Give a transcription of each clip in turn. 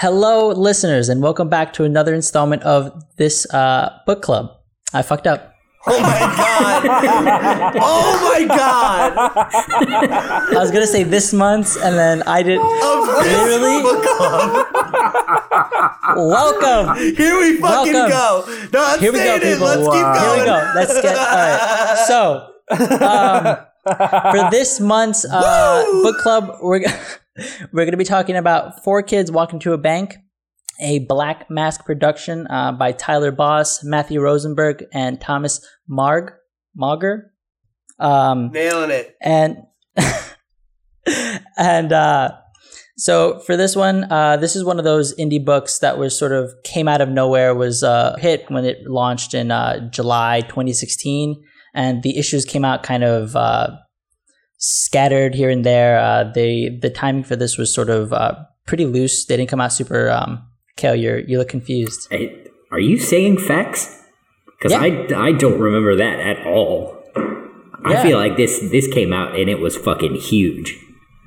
Hello, listeners, and welcome back to another installment of this uh, book club. I fucked up. Oh my god! oh my god! I was gonna say this month's, and then I did. Oh, literally, welcome. Here we fucking Welcome. go. No, I'm Here we go, it. people. Let's keep going. Here we go. Let's get. All right. So, um, for this month's uh, book club, we're we're going to be talking about Four Kids Walk Into a Bank, a Black Mask production uh, by Tyler Boss, Matthew Rosenberg, and Thomas Marg Mauger. Um, Nailing it. and and uh so for this one uh this is one of those indie books that was sort of came out of nowhere was uh hit when it launched in uh july 2016 and the issues came out kind of uh scattered here and there uh they the timing for this was sort of uh pretty loose they didn't come out super um Cale, you're you look confused. Are you saying facts? Because Yeah. I, I don't remember that at all. Yeah. I feel like this this came out and it was fucking huge.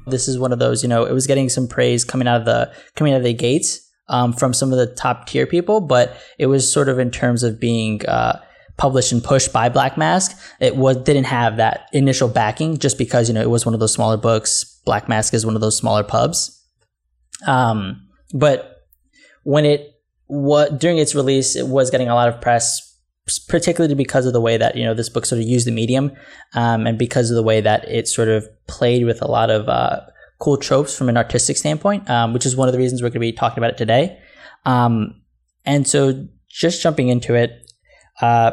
this is one of those you know it was getting some praise coming out of the coming out of the gates um, from some of the top tier people but it was sort of in terms of being uh, published and pushed by black mask it was didn't have that initial backing just because you know it was one of those smaller books black mask is one of those smaller pubs um, but when it what during its release it was getting a lot of press particularly because of the way that you know this book sort of used the medium um, and because of the way that it sort of played with a lot of uh, cool tropes from an artistic standpoint, um, which is one of the reasons we're going to be talking about it today. Um, and so, just jumping into it, uh,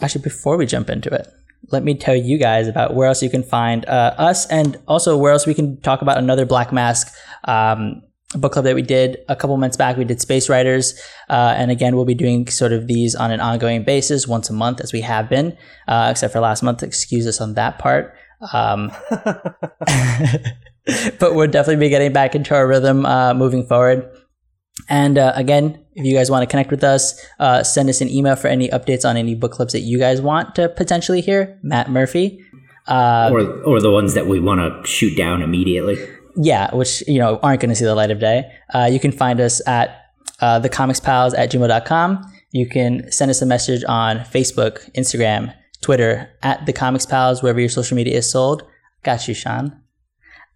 actually, before we jump into it, let me tell you guys about where else you can find uh, us, and also where else we can talk about another Black Mask. Um, book club that we did a couple months back. We did Space Riders, uh, and again, we'll be doing sort of these on an ongoing basis, once a month, as we have been, uh, except for last month. Excuse us on that part. Um, but we'll definitely be getting back into our rhythm uh, moving forward. And uh, again, if you guys want to connect with us, uh, send us an email for any updates on any book clubs that you guys want to potentially hear. Matt Murphy. Uh, or or the ones that we want to shoot down immediately. yeah, which you know aren't going to see the light of day. Uh, you can find us at uh, thecomicspals at gmail.com. You can send us a message on Facebook, Instagram, Twitter at the Comics Pals, wherever your social media is sold. Got you, Sean.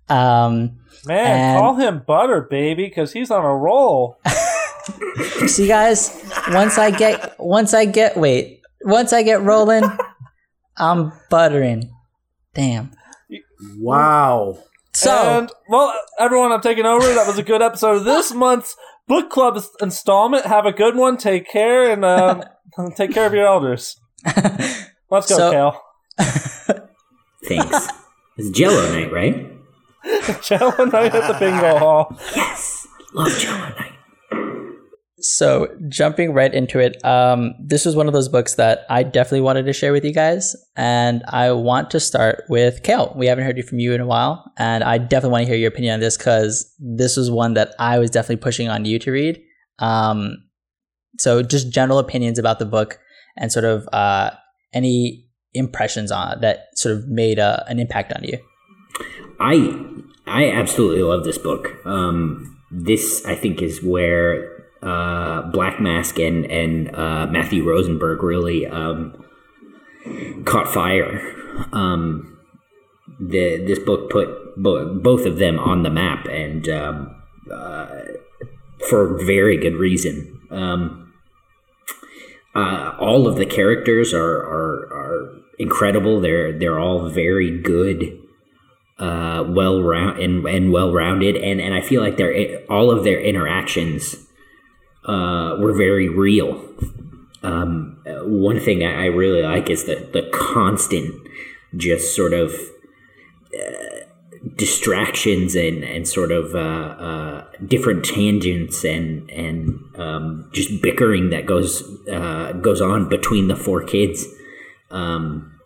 Um, Man, And- call him Butter, baby, because he's on a roll. see, guys, once I get, once I get, wait, once I get rolling, I'm buttering. Damn. Wow. So, and, well, everyone, I'm taking over. That was a good episode of this month's book club installment. Have a good one. Take care, and uh, take care of your elders. Let's go, So- Cal. Thanks. it's Jello night, right? Jello night at the bingo hall. Yes. Love Jello night. So jumping right into it, um, this was one of those books that I definitely wanted to share with you guys, and I want to start with Cale. We haven't heard from you in a while, and I definitely want to hear your opinion on this because this was one that I was definitely pushing on you to read. Um, so just general opinions about the book and sort of uh, any impressions on that sort of made uh, an impact on you. I I absolutely love this book. Um, this I think is where uh, Black Mask and and uh, Matthew Rosenberg really um, caught fire. Um, the this book put bo- both of them on the map, and um, uh, for very good reason. Um, uh, all of the characters are, are are incredible. They're they're all very good uh, well round and, and well rounded, and and I feel like their all of their interactions uh, were very real. Um, one thing I I really like is the the constant, just sort of uh, distractions and and sort of uh, uh, different tangents and and um, just bickering that goes uh, goes on between the four kids. Um,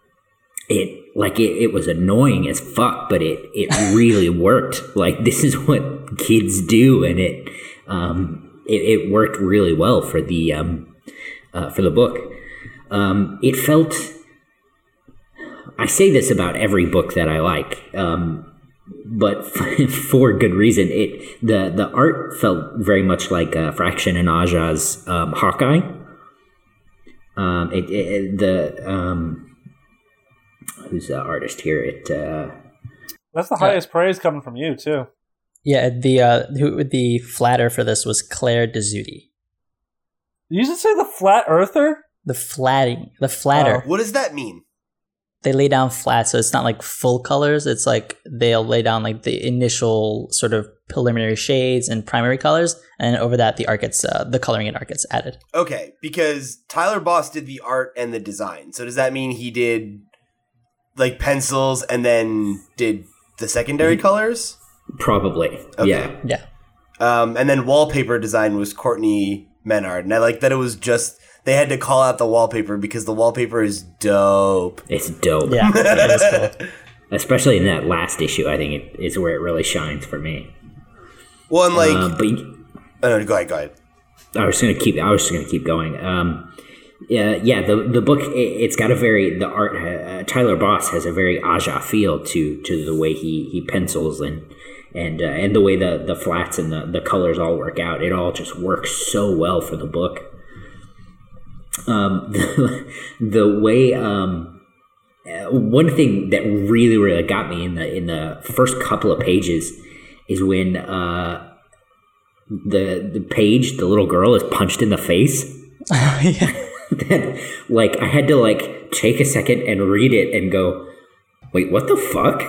it like it, it was annoying as fuck, but it it really worked. Like this is what kids do, and it um, it, it worked really well for the um, uh, for the book. Um, it felt. I say this about every book that I like. Um, but for good reason. It the the art felt very much like uh, Fraction and Aja's um, Hawkeye. Um, it, it the who's the artist here? It uh, That's the highest praise coming from you too. Yeah, the uh, who the flatter for this was Claire Dezutti. You should say the flat earther. The flatting, the flatter. What does that mean? They lay down flat, so it's not like full colors. It's like they'll lay down like the initial sort of preliminary shades and primary colors, and over that the art gets uh, the coloring and art gets added. Okay, because Tyler Boss did the art and the design. So does that mean he did like pencils and then did the secondary colors? probably Okay. yeah. Yeah, Um, and then wallpaper design was Courtney Menard. And I like that it was just they had to call out the wallpaper because the wallpaper is dope. It's dope. yeah, it was cool. especially in that last issue. I think it is where it really shines for me. Well, and like, Uh, but you- oh, no, go ahead, go ahead. I was gonna keep. I was just gonna keep going. Um, yeah, yeah. The the book it, it's got a very the art. Uh, Tyler Boss has a very Aja feel to to the way he he pencils and and uh, and the way the the flats and the the colors all work out. It all just works so well for the book. Um, the, the way um, uh, one thing that really really got me in the in the first couple of pages is when uh the the page the little girl is punched in the face yeah. then like i had to like take a second and read it and go wait what the fuck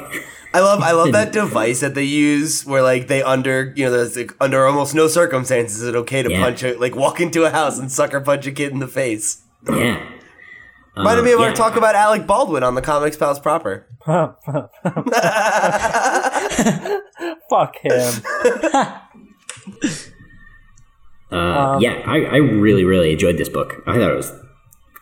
I love I love that device that they use where like they under you know there's like, under almost no circumstances is it okay to Yeah. punch a like walk into a house and sucker punch a kid in the face. yeah Reminded me of uh, yeah. our talk about Alec Baldwin on the Comics Pals proper. Fuck him. Uh, yeah I, I really really enjoyed this book i thought it was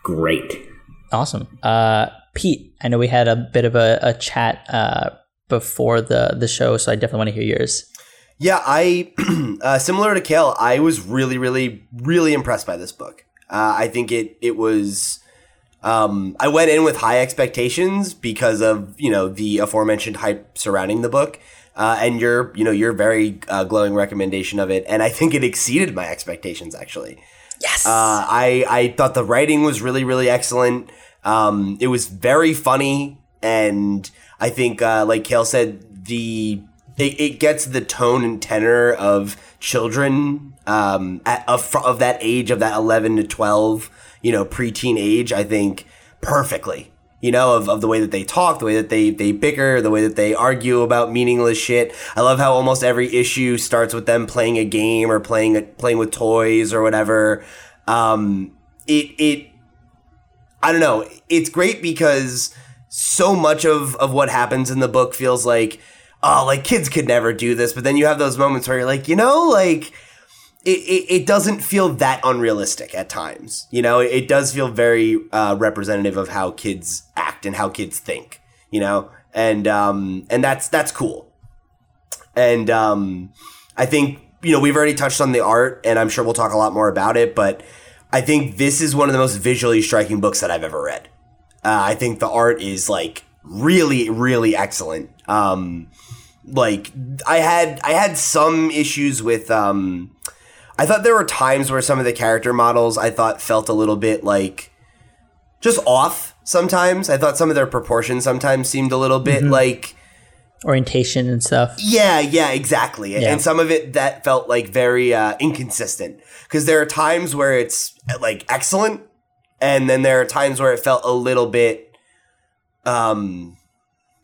great Awesome. Uh, Pete, I know we had a bit of a, a chat uh, before the the show, so I definitely want to hear yours. Yeah, I uh, similar to Cale, I was really, really, really impressed by this book. Uh, I think it it was. Um, I went in with high expectations because of you know the aforementioned hype surrounding the book, uh, and your you know your very uh, glowing recommendation of it, and I think it exceeded my expectations actually. Yes. Uh, I I thought the writing was really really excellent. Um, it was very funny, and I think uh, like Cale said, the it, it gets the tone and tenor of children um, at, of of that age of that eleven to twelve, you know, preteen age. I think perfectly. You know, of, of the way that they talk, the way that they, they bicker, the way that they argue about meaningless shit. I love how almost every issue starts with them playing a game or playing playing with toys or whatever. Um, it it I don't know. It's great because so much of of what happens in the book feels like oh, like kids could never do this. But then you have those moments where you're like, you know, like it, it, it doesn't feel that unrealistic at times. You know, it, does feel very uh, representative of how kids act and how kids think. You know, and um, and that's that's cool. And um, I think you know we've already touched on the art, and I'm sure we'll talk a lot more about it. But I think this is one of the most visually striking books that I've ever read. Uh, I think the art is like really, really excellent. Um, like I had I had some issues with um I thought there were times where some of the character models I thought felt a little bit like just off sometimes. I thought some of their proportions sometimes seemed a little bit like Orientation and stuff. yeah, yeah, exactly. Yeah. And some of it that felt like very uh, inconsistent because there are times where it's like excellent, and then there are times where it felt a little bit, um,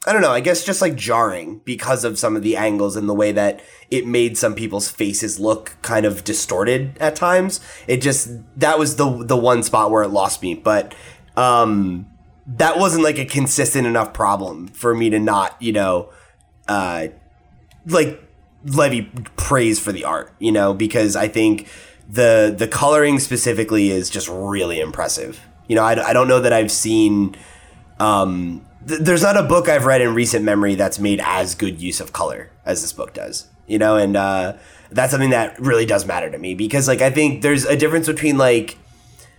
I don't know. I guess just like jarring because of some of the angles and the way that it made some people's faces look kind of distorted at times. It just that was the the one spot where it lost me, but um, that wasn't like a consistent enough problem for me to not, you know uh, like levy praise for the art, you know, because I think the the coloring specifically is just really impressive. You know, I, I don't know that I've seen. Um, th- there's not a book I've read in recent memory that's made as good use of color as this book does. You know, and uh, that's something that really does matter to me because, like, I think there's a difference between like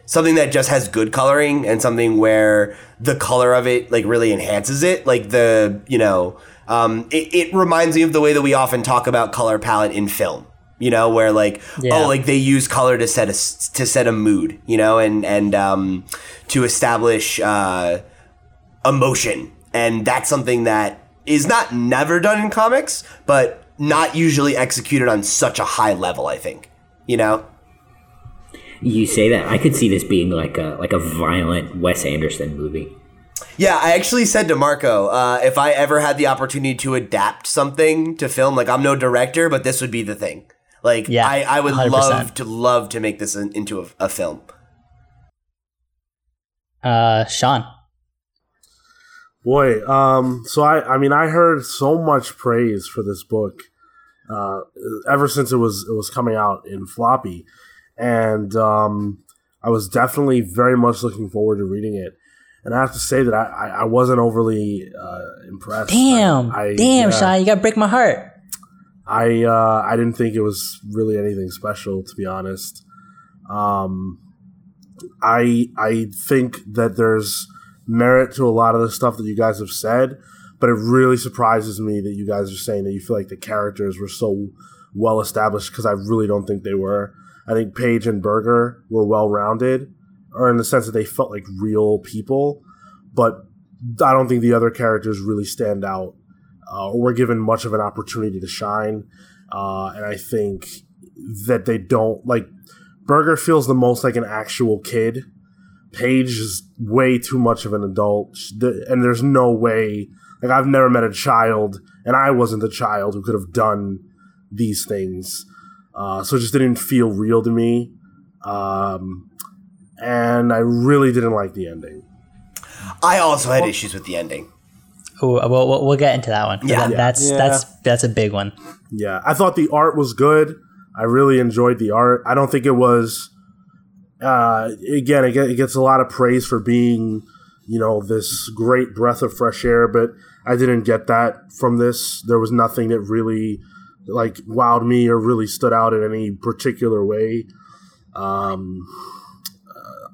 something that just has good coloring and something where the color of it like really enhances it like the you know Um, it, it reminds me of the way that we often talk about color palette in film. You know, where like Yeah. oh, like they use color to set a to set a mood. You know, and and um, to establish uh, emotion, and that's something that is not never done in comics, but not usually executed on such a high level. I think. You know. You say that I could see this being like a like a violent Wes Anderson movie. Yeah, I actually said to Marco, uh, if I ever had the opportunity to adapt something to film, like I'm no director, but this would be the thing. Like, Yeah, I, I would 100%. love to love to make this in, into a, a film. Uh, Sean. Boy, um, so I, I mean, I heard so much praise for this book, uh, ever since it was it was coming out in floppy, and um, I was definitely very much looking forward to reading it. And I have to say that I, I, I wasn't overly uh, impressed. Damn, I, I- damn, yeah. Sean, you gotta break my heart. I uh, I didn't think it was really anything special, to be honest. Um, I I think that there's merit to a lot of the stuff that you guys have said, but it really surprises me that you guys are saying that you feel like the characters were so well established because I really don't think they were. I think Paige and Berger were well rounded, or in the sense that they felt like real people, but I don't think the other characters really stand out uh, or were given much of an opportunity to shine. Uh, and I think that they don't like Berger feels the most like an actual kid. Paige is way too much of an adult, and there's no way. Like I've never met a child, and I wasn't the child who could have done these things. Uh, so it just didn't feel real to me. Um, and I really didn't like the ending. I also had issues with the ending. Ooh, uh, we'll, we'll, we'll get into that one. Yeah. that- that's Yeah. that's that's a big one. Yeah, I thought the art was good. I really enjoyed the art. I don't think it was. Uh, again, it, gets a lot of praise for being, you know, this great breath of fresh air, but I didn't get that from this. There was nothing that really, like, wowed me or really stood out in any particular way. Um,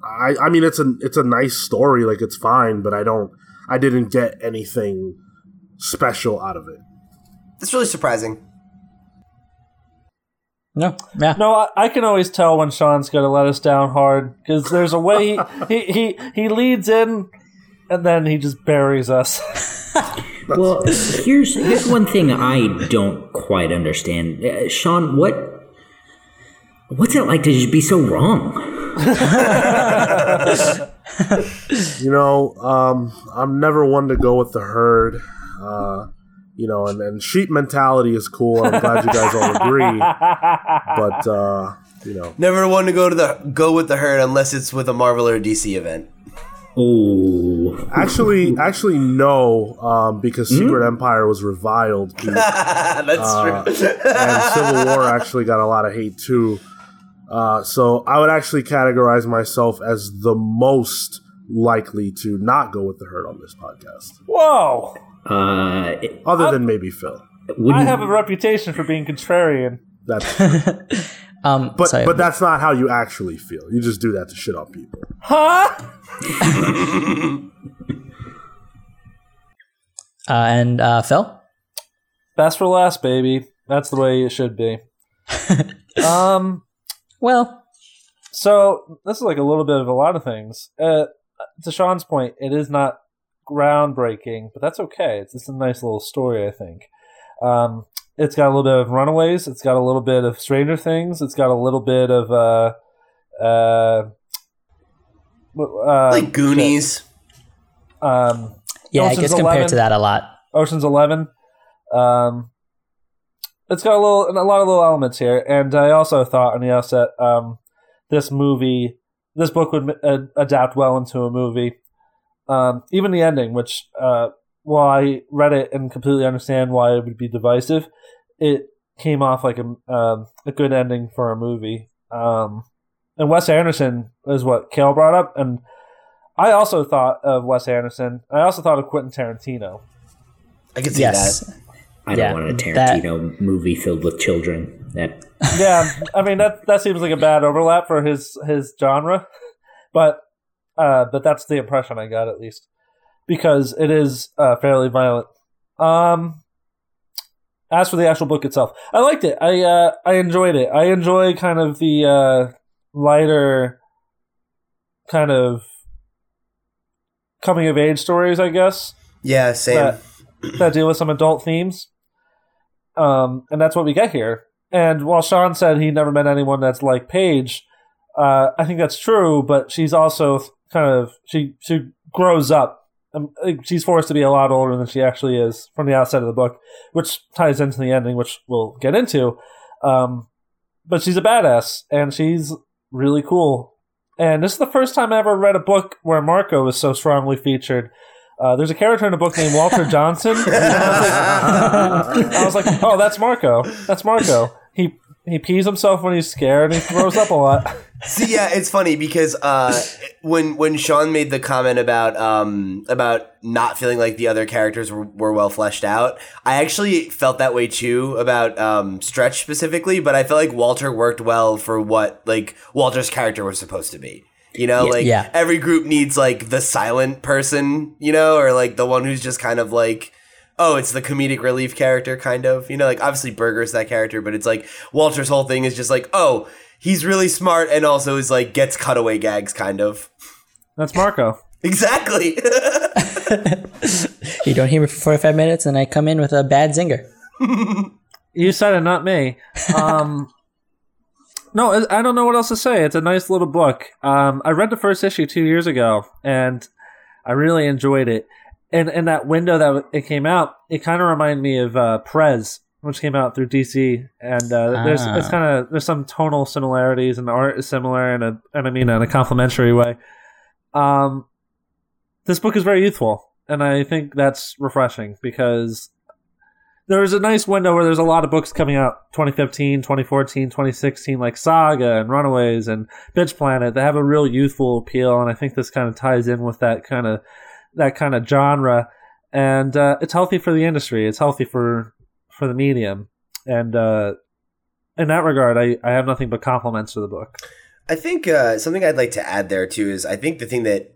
I, I mean, it's a it's a nice story, like it's fine, but I don't, I didn't get anything special out of it. That's really surprising. No, yeah, No, I, I can always tell when Sean's going to let us down hard because there's a way he, he, he, he leads in and then he just buries us. Well, here's here's one thing I don't quite understand, uh, Sean. What what's it like to just be so wrong? You know, um, I'm never one to go with the herd. Uh, you know, and, and sheep mentality is cool. I'm glad you guys all agree. But uh, you know, Never one to go to the go with the herd unless it's with a Marvel or DC event. Oh, actually, actually, no, um, because Secret Empire was reviled, and That's true. And Civil War actually got a lot of hate too. Uh, so I would actually categorize myself as the most likely to not go with the herd on this podcast, Whoa! Uh, other than maybe Phil. I have a reputation for being contrarian. That's um, But sorry. but that's not how you actually feel. You just do that to shit on people. Huh? uh, and uh, Phil. Best for last, baby. That's the way it should be. um, Well, so this is like a little bit of a lot of things. Uh, to Sean's point, it is not groundbreaking, but that's okay. It's just a nice little story, I think. Um, it's got a little bit of Runaways. It's got a little bit of Stranger Things. It's got a little bit of uh, uh, uh like Goonies. um, yeah, it Ocean's gets compared 11. to that a lot. Ocean's Eleven. Um, it's got a little, a lot of little elements here, and I also thought on the outset, um, this movie, this book would uh, adapt well into a movie. Um, even the ending, which, uh, while I read it and completely understand why it would be divisive, it came off like a um, a good ending for a movie. Um, and Wes Anderson is what Cale brought up, and I also thought of Wes Anderson. I also thought of Quentin Tarantino. I can see Yes, that. I don't want a that- Tarantino movie filled with children. That yeah, I mean that that seems like a bad overlap for his his genre, but uh, but that's the impression I got at least because it is uh, fairly violent. Um, as for the actual book itself, I liked it. I uh, I enjoyed it. I enjoy kind of the uh, lighter, kind of coming of age stories. I guess Yeah, same. that that deal with some adult themes. Um, and that's what we get here. And while Sean said he never met anyone that's like Paige, uh, I think that's true. But she's also kind of she she grows up. Um, she's forced to be a lot older than she actually is from the outset of the book, which ties into the ending, which we'll get into. Um, but she's a badass, and she's really cool. And this is the first time I ever read a book where Marco is so strongly featured. Uh, there's a character in a book named Walter Johnson. I was like, oh, that's Marco. That's Marco. He he pees himself when he's scared and he throws up a lot. See, yeah, it's funny because uh, when when Sean made the comment about um, about not feeling like the other characters were, were well fleshed out, I actually felt that way too about um, Stretch specifically. But I felt like Walter worked well for what like Walter's character was supposed to be. You know, Yeah, like yeah. every group needs like the silent person, you know, or like the one who's just kind of like oh, it's the comedic relief character, kind of. You know, like obviously Berger's that character, but it's like Walter's whole thing is just like, oh, he's really smart and also is like gets cutaway gags, kind of. That's Marco. Exactly. You don't hear me for 45 minutes, and I come in with a bad zinger. You said it, not me. Um, no, I I don't know what else to say. It's a nice little book. Um, I read the first issue two years ago, and I really enjoyed it. And in that window that it came out, it kind of reminded me of uh, Prez, which came out through DC. And uh, there's Ah. it's kind of there's some tonal similarities, and the art is similar, and a, and I mean in a complimentary way. Um, this book is very youthful, and I think that's refreshing because there's a nice window where there's a lot of books coming out 2015 2014 2016 like saga and runaways and bitch planet that have a real youthful appeal and i think this kind of ties in with that kind of that kind of genre and uh, it's healthy for the industry it's healthy for for the medium and uh, in that regard I, I have nothing but compliments to the book I think uh, something I'd like to add there too is I think the thing that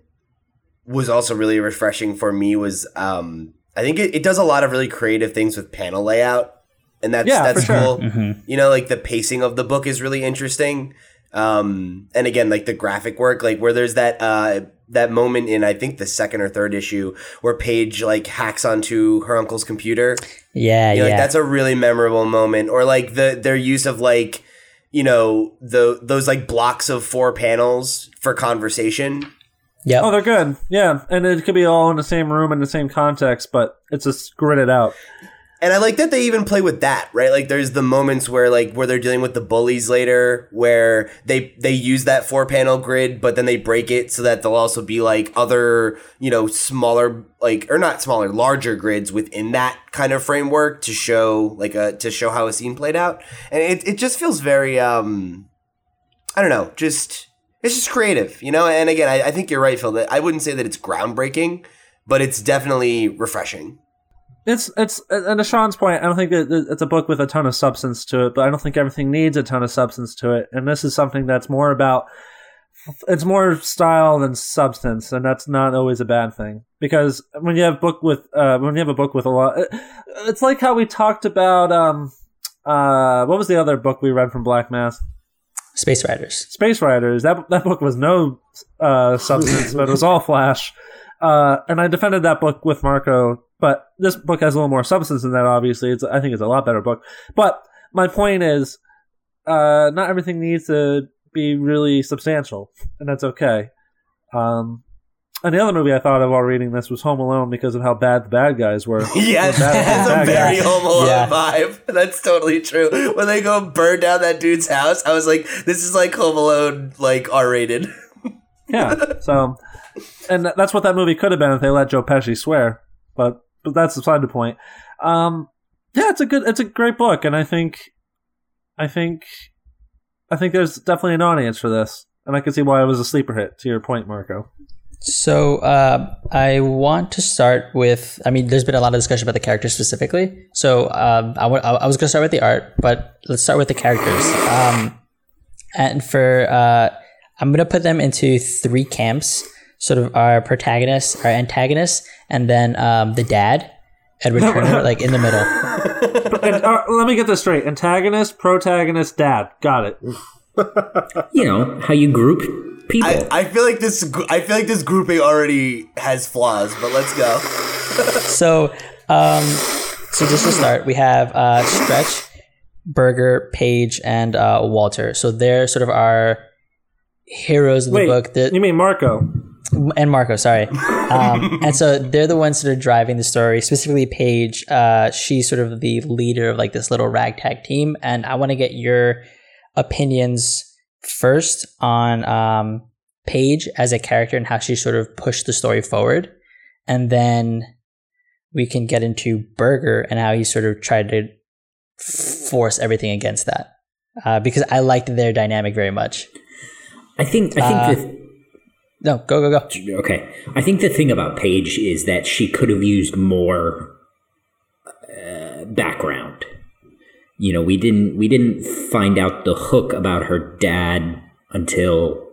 was also really refreshing for me was um, I think it, it does a lot of really creative things with panel layout, and that's Yeah, that's for sure. cool. Mm-hmm. You know, like the pacing of the book is really interesting. Um, and again, like the graphic work, like where there's that uh, that moment in I think the second or third issue where Paige like hacks onto her uncle's computer. Yeah, You know, yeah. like that's a really memorable moment. Or like the their use of like you know the those like blocks of four panels for conversation. Yeah. oh they're good yeah and it could be all in the same room in the same context but it's just gridded out And I like that they even play with that, right? Like there's the moments where like where they're dealing with the bullies later where they they use that four panel grid but then they break it so that there'll also be like other, you know, smaller like or not smaller, larger grids within that kind of framework to show like a to show how a scene played out. And it it just feels very um I don't know, just it's just creative, you know? And again, I, I think you're right, Phil, that I wouldn't say that it's groundbreaking, but it's definitely refreshing. It's it's and to Sean's point, I don't think that it's a book with a ton of substance to it, but I don't think everything needs a ton of substance to it. And this is something that's more about it's more style than substance, and that's not always a bad thing. Because when you have book with uh, when you have a book with a lot, it- it's like how we talked about um uh what was the other book we read from Black Mask? Space Riders. Space Riders. That that book was no uh, substance, but it was all flash. Uh, and I defended that book with Marco, but this book has a little more substance than that. Obviously, it's I think it's a lot better book. But my point is, uh, not everything needs to be really substantial, and that's okay. Um, and the other movie I thought of while reading this was Home Alone because of how bad the bad guys were. Yes, Bad- that's a very guys. Home Alone Yeah. vibe. That's totally true. When they go burn down that dude's house, I was like, this is like Home Alone, like R rated. Yeah. So, and that's what that movie could have been if they let Joe Pesci swear. But but that's beside the point. Um, yeah, it's a good, it's a great book, and I think, I think, I think there's definitely an audience for this, and I can see why it was a sleeper hit. To your point, Marco. So uh, I want to start with. I mean, there's been a lot of discussion about the characters specifically. So um, I was going to start with the art, but let's start with the characters. Um, and for uh, I'm going to put them into three camps. Sort of our protagonists, our antagonist, and then um, the dad. Edward Turner, like in the middle. And, uh, let me get this straight: antagonist, protagonist, dad. Got it. You know how you group people. I, I feel like this. I feel like this grouping already has flaws, but let's go. So, um, so just to start, we have uh, Stretch, Berger, Paige, and uh, Walter. So they're sort of our heroes of the Wait, book. That you mean Marco? And Marco, sorry. Um, and so they're the ones that are driving the story. Specifically, Paige. Uh, she's sort of the leader of like this little ragtag team, and I want to get your opinions first on um, Paige as a character and how she sort of pushed the story forward, and then we can get into Berger and how he sort of tried to force everything against that. Uh, because I liked their dynamic very much. I think. I think Uh, the No, go go go. Okay. I think the thing about Paige is that she could have used more uh, background. You know, we didn't we didn't find out the hook about her dad until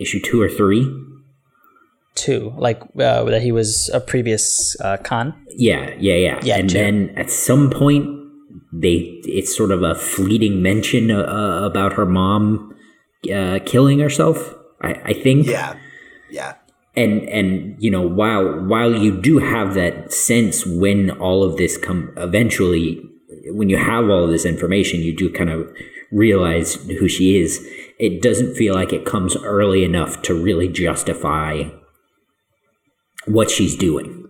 issue 2 or 3. Two, like uh, that he was a previous uh, con. Yeah, yeah, yeah. Yeah, and two. then at some point they it's sort of a fleeting mention uh, about her mom uh, killing herself. I, I think. Yeah, yeah. and and you know while while you do have that sense when all of this come eventually when you have all of this information you do kind of realize who she is it doesn't feel like it comes early enough to really justify what she's doing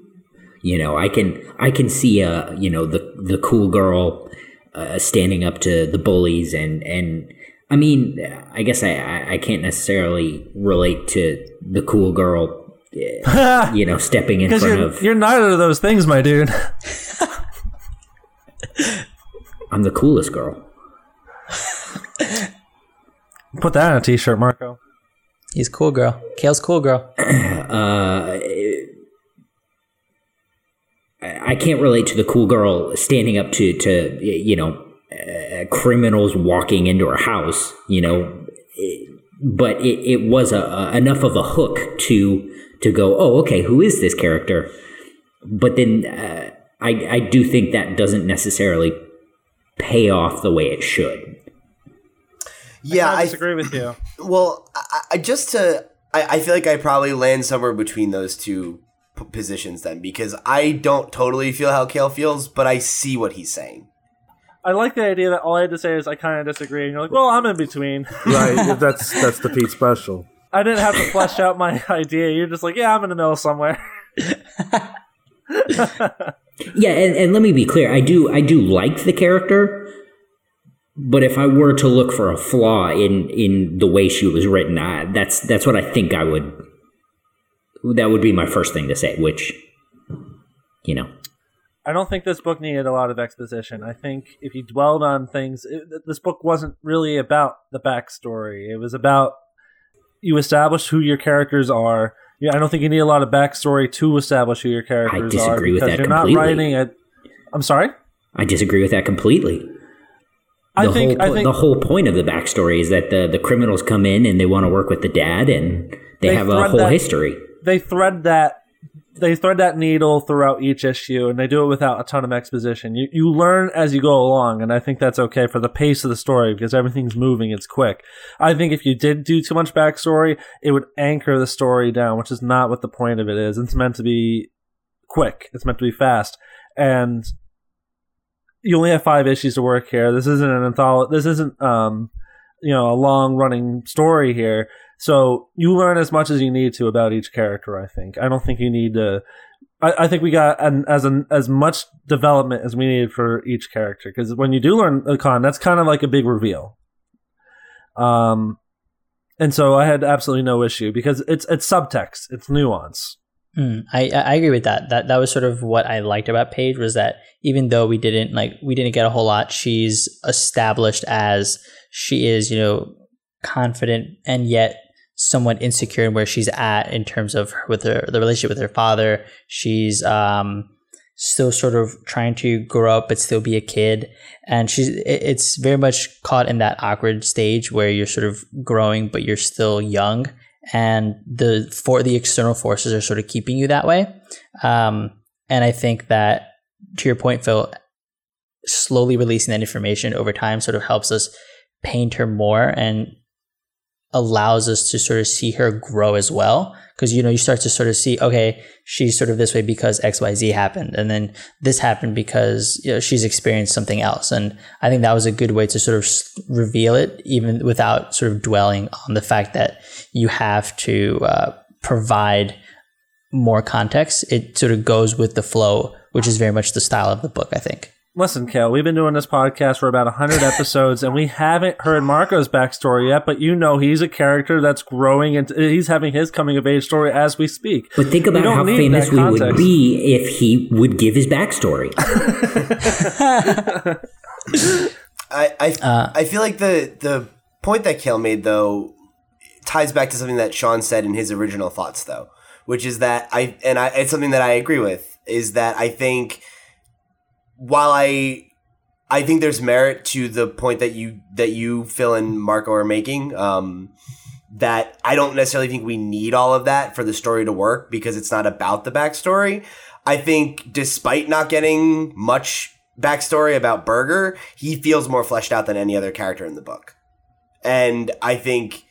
you know i can i can see uh you know the the cool girl uh, standing up to the bullies and and I mean, I guess I, I, I can't necessarily relate to the cool girl, you know, stepping in front you're, of. you're neither of those things, my dude. I'm the coolest girl. Put that on a t-shirt, Marco. He's cool girl. Cale's cool girl. Uh, I I can't relate to the cool girl standing up to to you know uh, criminals walking into her house. You know, it- but it, it was a, a enough of a hook to to go. Oh, okay, who is this character? But then uh, I I do think that doesn't necessarily pay off the way it should. Yeah, I I disagree with you. Well, I, I just to I, I feel like I probably land somewhere between those two p- positions then because I don't totally feel how Cale feels, but I see what he's saying. I like the idea that all I had to say is I kind of disagree, and you're like, well, I'm in between. Right. that's that's the Pete special. I didn't have to flesh out my idea. You're just like, yeah, I'm in the middle somewhere. Yeah, and, and let me be clear. I do I do like the character, but if I were to look for a flaw in in the way she was written, I, that's that's what I think I would. That would be my first thing to say. Which, you know, I don't think this book needed a lot of exposition. I think if you dwelled on things, it, this book wasn't really about the backstory. It was about you establish who your characters are. Yeah, I don't think you need a lot of backstory to establish who your characters are. I disagree with because that you're not completely. writing a. I'm sorry. I disagree with that completely. I the think. whole I think the whole point of the backstory is that the the criminals come in and they want to work with the dad, and they, They have a whole that- history. they thread that they thread that needle throughout each issue and they do it without a ton of exposition. You, you learn as you go along and i think that's okay for the pace of the story because everything's moving it's quick. I think if you did do too much backstory it would anchor the story down which is not what the point of it is. It's meant to be quick. It's meant to be fast. And you only have five issues to work here. This isn't an anthology this isn't um you know a long running story here so you learn as much as you need to about each character. I think. I don't think you need to. I, I think we got an, as an, as much development as we needed for each character because when you do learn a con, that's kind of like a big reveal. Um, and so I had absolutely no issue because it's it's subtext, it's nuance. Mm, I I agree with that. That that was sort of what I liked about Paige was that even though we didn't like we didn't get a whole lot, she's established as she is, you know, confident and yet somewhat insecure in where she's at in terms of her, with her the relationship with her father. She's um still sort of trying to grow up but still be a kid. And she's it- it's very much caught in that awkward stage where you're sort of growing but you're still young. And the for the external forces are sort of keeping you that way. Um and I think that to your point, Phil, slowly releasing that information over time sort of helps us paint her more and allows us to sort of see her grow as well. Because you know you start to sort of see okay she's sort of this way because xyz happened. And then this happened because you know, she's experienced something else. And i think that was a good way to sort of reveal it even without sort of dwelling on the fact that you have to uh, provide more context. It sort of goes with the flow which is very much the style of the book i think Listen, Cale, we've been doing this podcast for about 100 episodes and we haven't heard Marco's backstory yet, but you know he's a character that's growing and he's having his coming of age story as we speak. But think about how famous we would be if he would give his backstory. I I, uh, I feel like the the point that Cale made though ties back to something that Sean said in his original thoughts though, which is that I and I it's something that I agree with is that I think while I I think there's merit to the point that you that you Phil and Marco are making. Um, that I don't necessarily think we need all of that for the story to work because it's not about the backstory. I think despite not getting much backstory about Berger, he feels more fleshed out than any other character in the book. And I think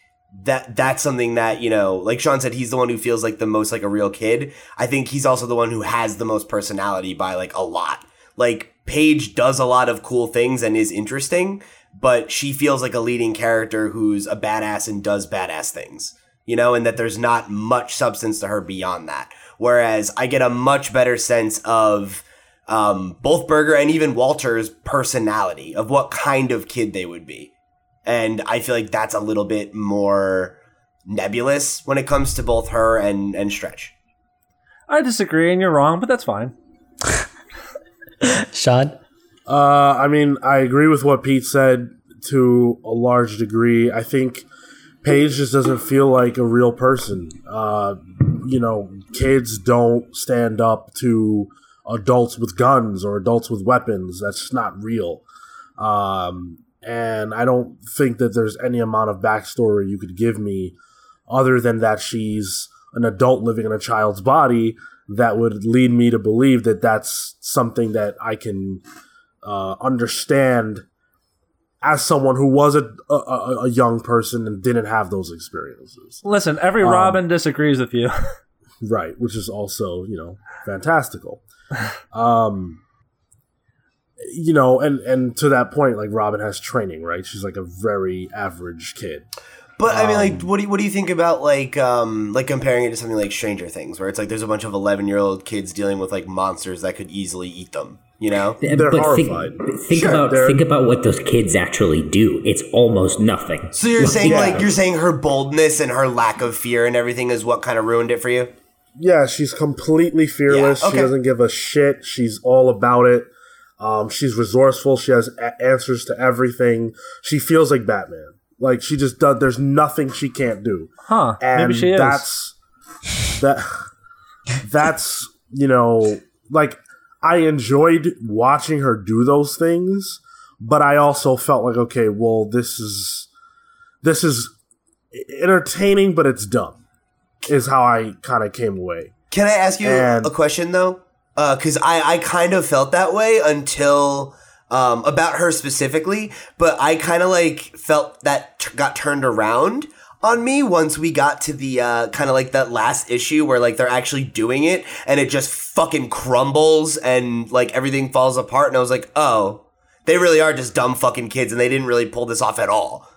that that's something that, you know, like Sean said, he's the one who feels like the most like a real kid. I think he's also the one who has the most personality by like a lot like Paige does a lot of cool things and is interesting, but she feels like a leading character who's a badass and does badass things, you know, and that there's not much substance to her beyond that. Whereas I get a much better sense of um, both Berger and even Walter's personality of what kind of kid they would be. And I feel like that's a little bit more nebulous when it comes to both her and, and Stretch. I disagree, and you're wrong, but that's fine. Sean? Uh, I mean, I agree with what Pete said to a large degree. I think Paige just doesn't feel like a real person. Uh, you know, kids don't stand up to adults with guns or adults with weapons. That's not real. Um, and I don't think that there's any amount of backstory you could give me other than that she's an adult living in a child's body that would lead me to believe that that's something that I can uh, understand as someone who was a, a, a, young person and didn't have those experiences. Listen, every um, Robin disagrees with you. right, which is also, you know, fantastical. um, you know, and and to that point, like Robin has training, right? She's like a very average kid. But I mean, like, um, what do you, what do you think about like um like comparing it to something like Stranger Things, where it's like there's a bunch of eleven year old kids dealing with like monsters that could easily eat them. You know, they're but horrified. Think, think sure, about they're... think about what those kids actually do. It's almost nothing. So you're saying yeah. like you're saying her boldness and her lack of fear and everything is what kind of ruined it for you? Yeah, she's completely fearless. Yeah, okay. She doesn't give a shit. She's all about it. Um, she's resourceful. She has a- answers to everything. She feels like Batman. Like she just does. There's nothing she can't do. Huh? And maybe she is. That's that. That's you know like I enjoyed watching her do those things, but I also felt like okay, well this is this is entertaining, but it's dumb. Is how I kind of came away. Can I ask you and, a question though? Because uh, I I kind of felt that way until um, about her specifically, but I kind of like felt that t- got turned around on me once we got to the uh, kind of like that last issue where like they're actually doing it and it just fucking crumbles and like everything falls apart. And I was like, oh, they really are just dumb fucking kids and they didn't really pull this off at all.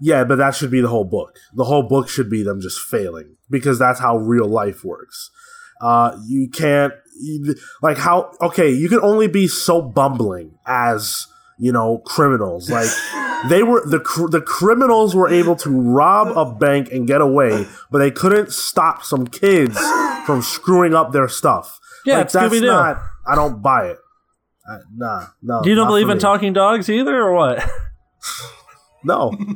Yeah, but that should be the whole book. The whole book should be them just failing because that's how real life works. Uh, you can't like how okay you can only be so bumbling as you know criminals. Like they were the the criminals were able to rob a bank and get away but they couldn't stop some kids from screwing up their stuff. Yeah like, that's not i don't buy it. Uh, nah no Do you don't believe in talking dogs either or what? No.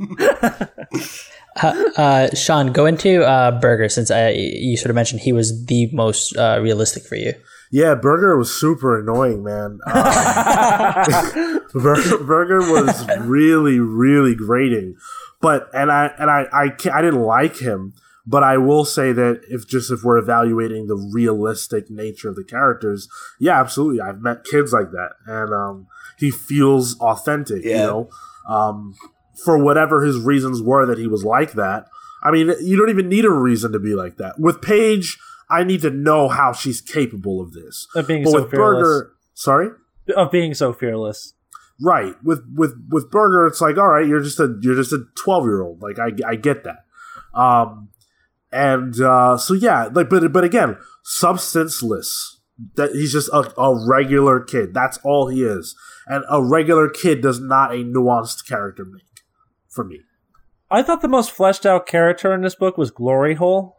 Uh, uh, Sean, go into uh, Berger since I, you sort of mentioned he was the most uh, realistic for you. Yeah, Berger was super annoying, man. Um, Berger, Berger was really, really grating, but and I and I I, I didn't like him, But I will say that if just if we're evaluating the realistic nature of the characters, yeah, absolutely. I've met kids like that, and um, he feels authentic. You know, um, for whatever his reasons were that he was like that. I mean, you don't even need a reason to be like that. With Paige, I need to know how she's capable of this. Of being But so with fearless. Berger, sorry. Of being so fearless. Right. With with with Berger, it's like, all right, you're just a you're just a twelve year old. Like I I get that. Um, and uh, so yeah, like but but again, substanceless. That he's just a, a regular kid. That's all he is. And a regular kid does not a nuanced character make for me. I thought the most fleshed out character in this book was Glory Hole.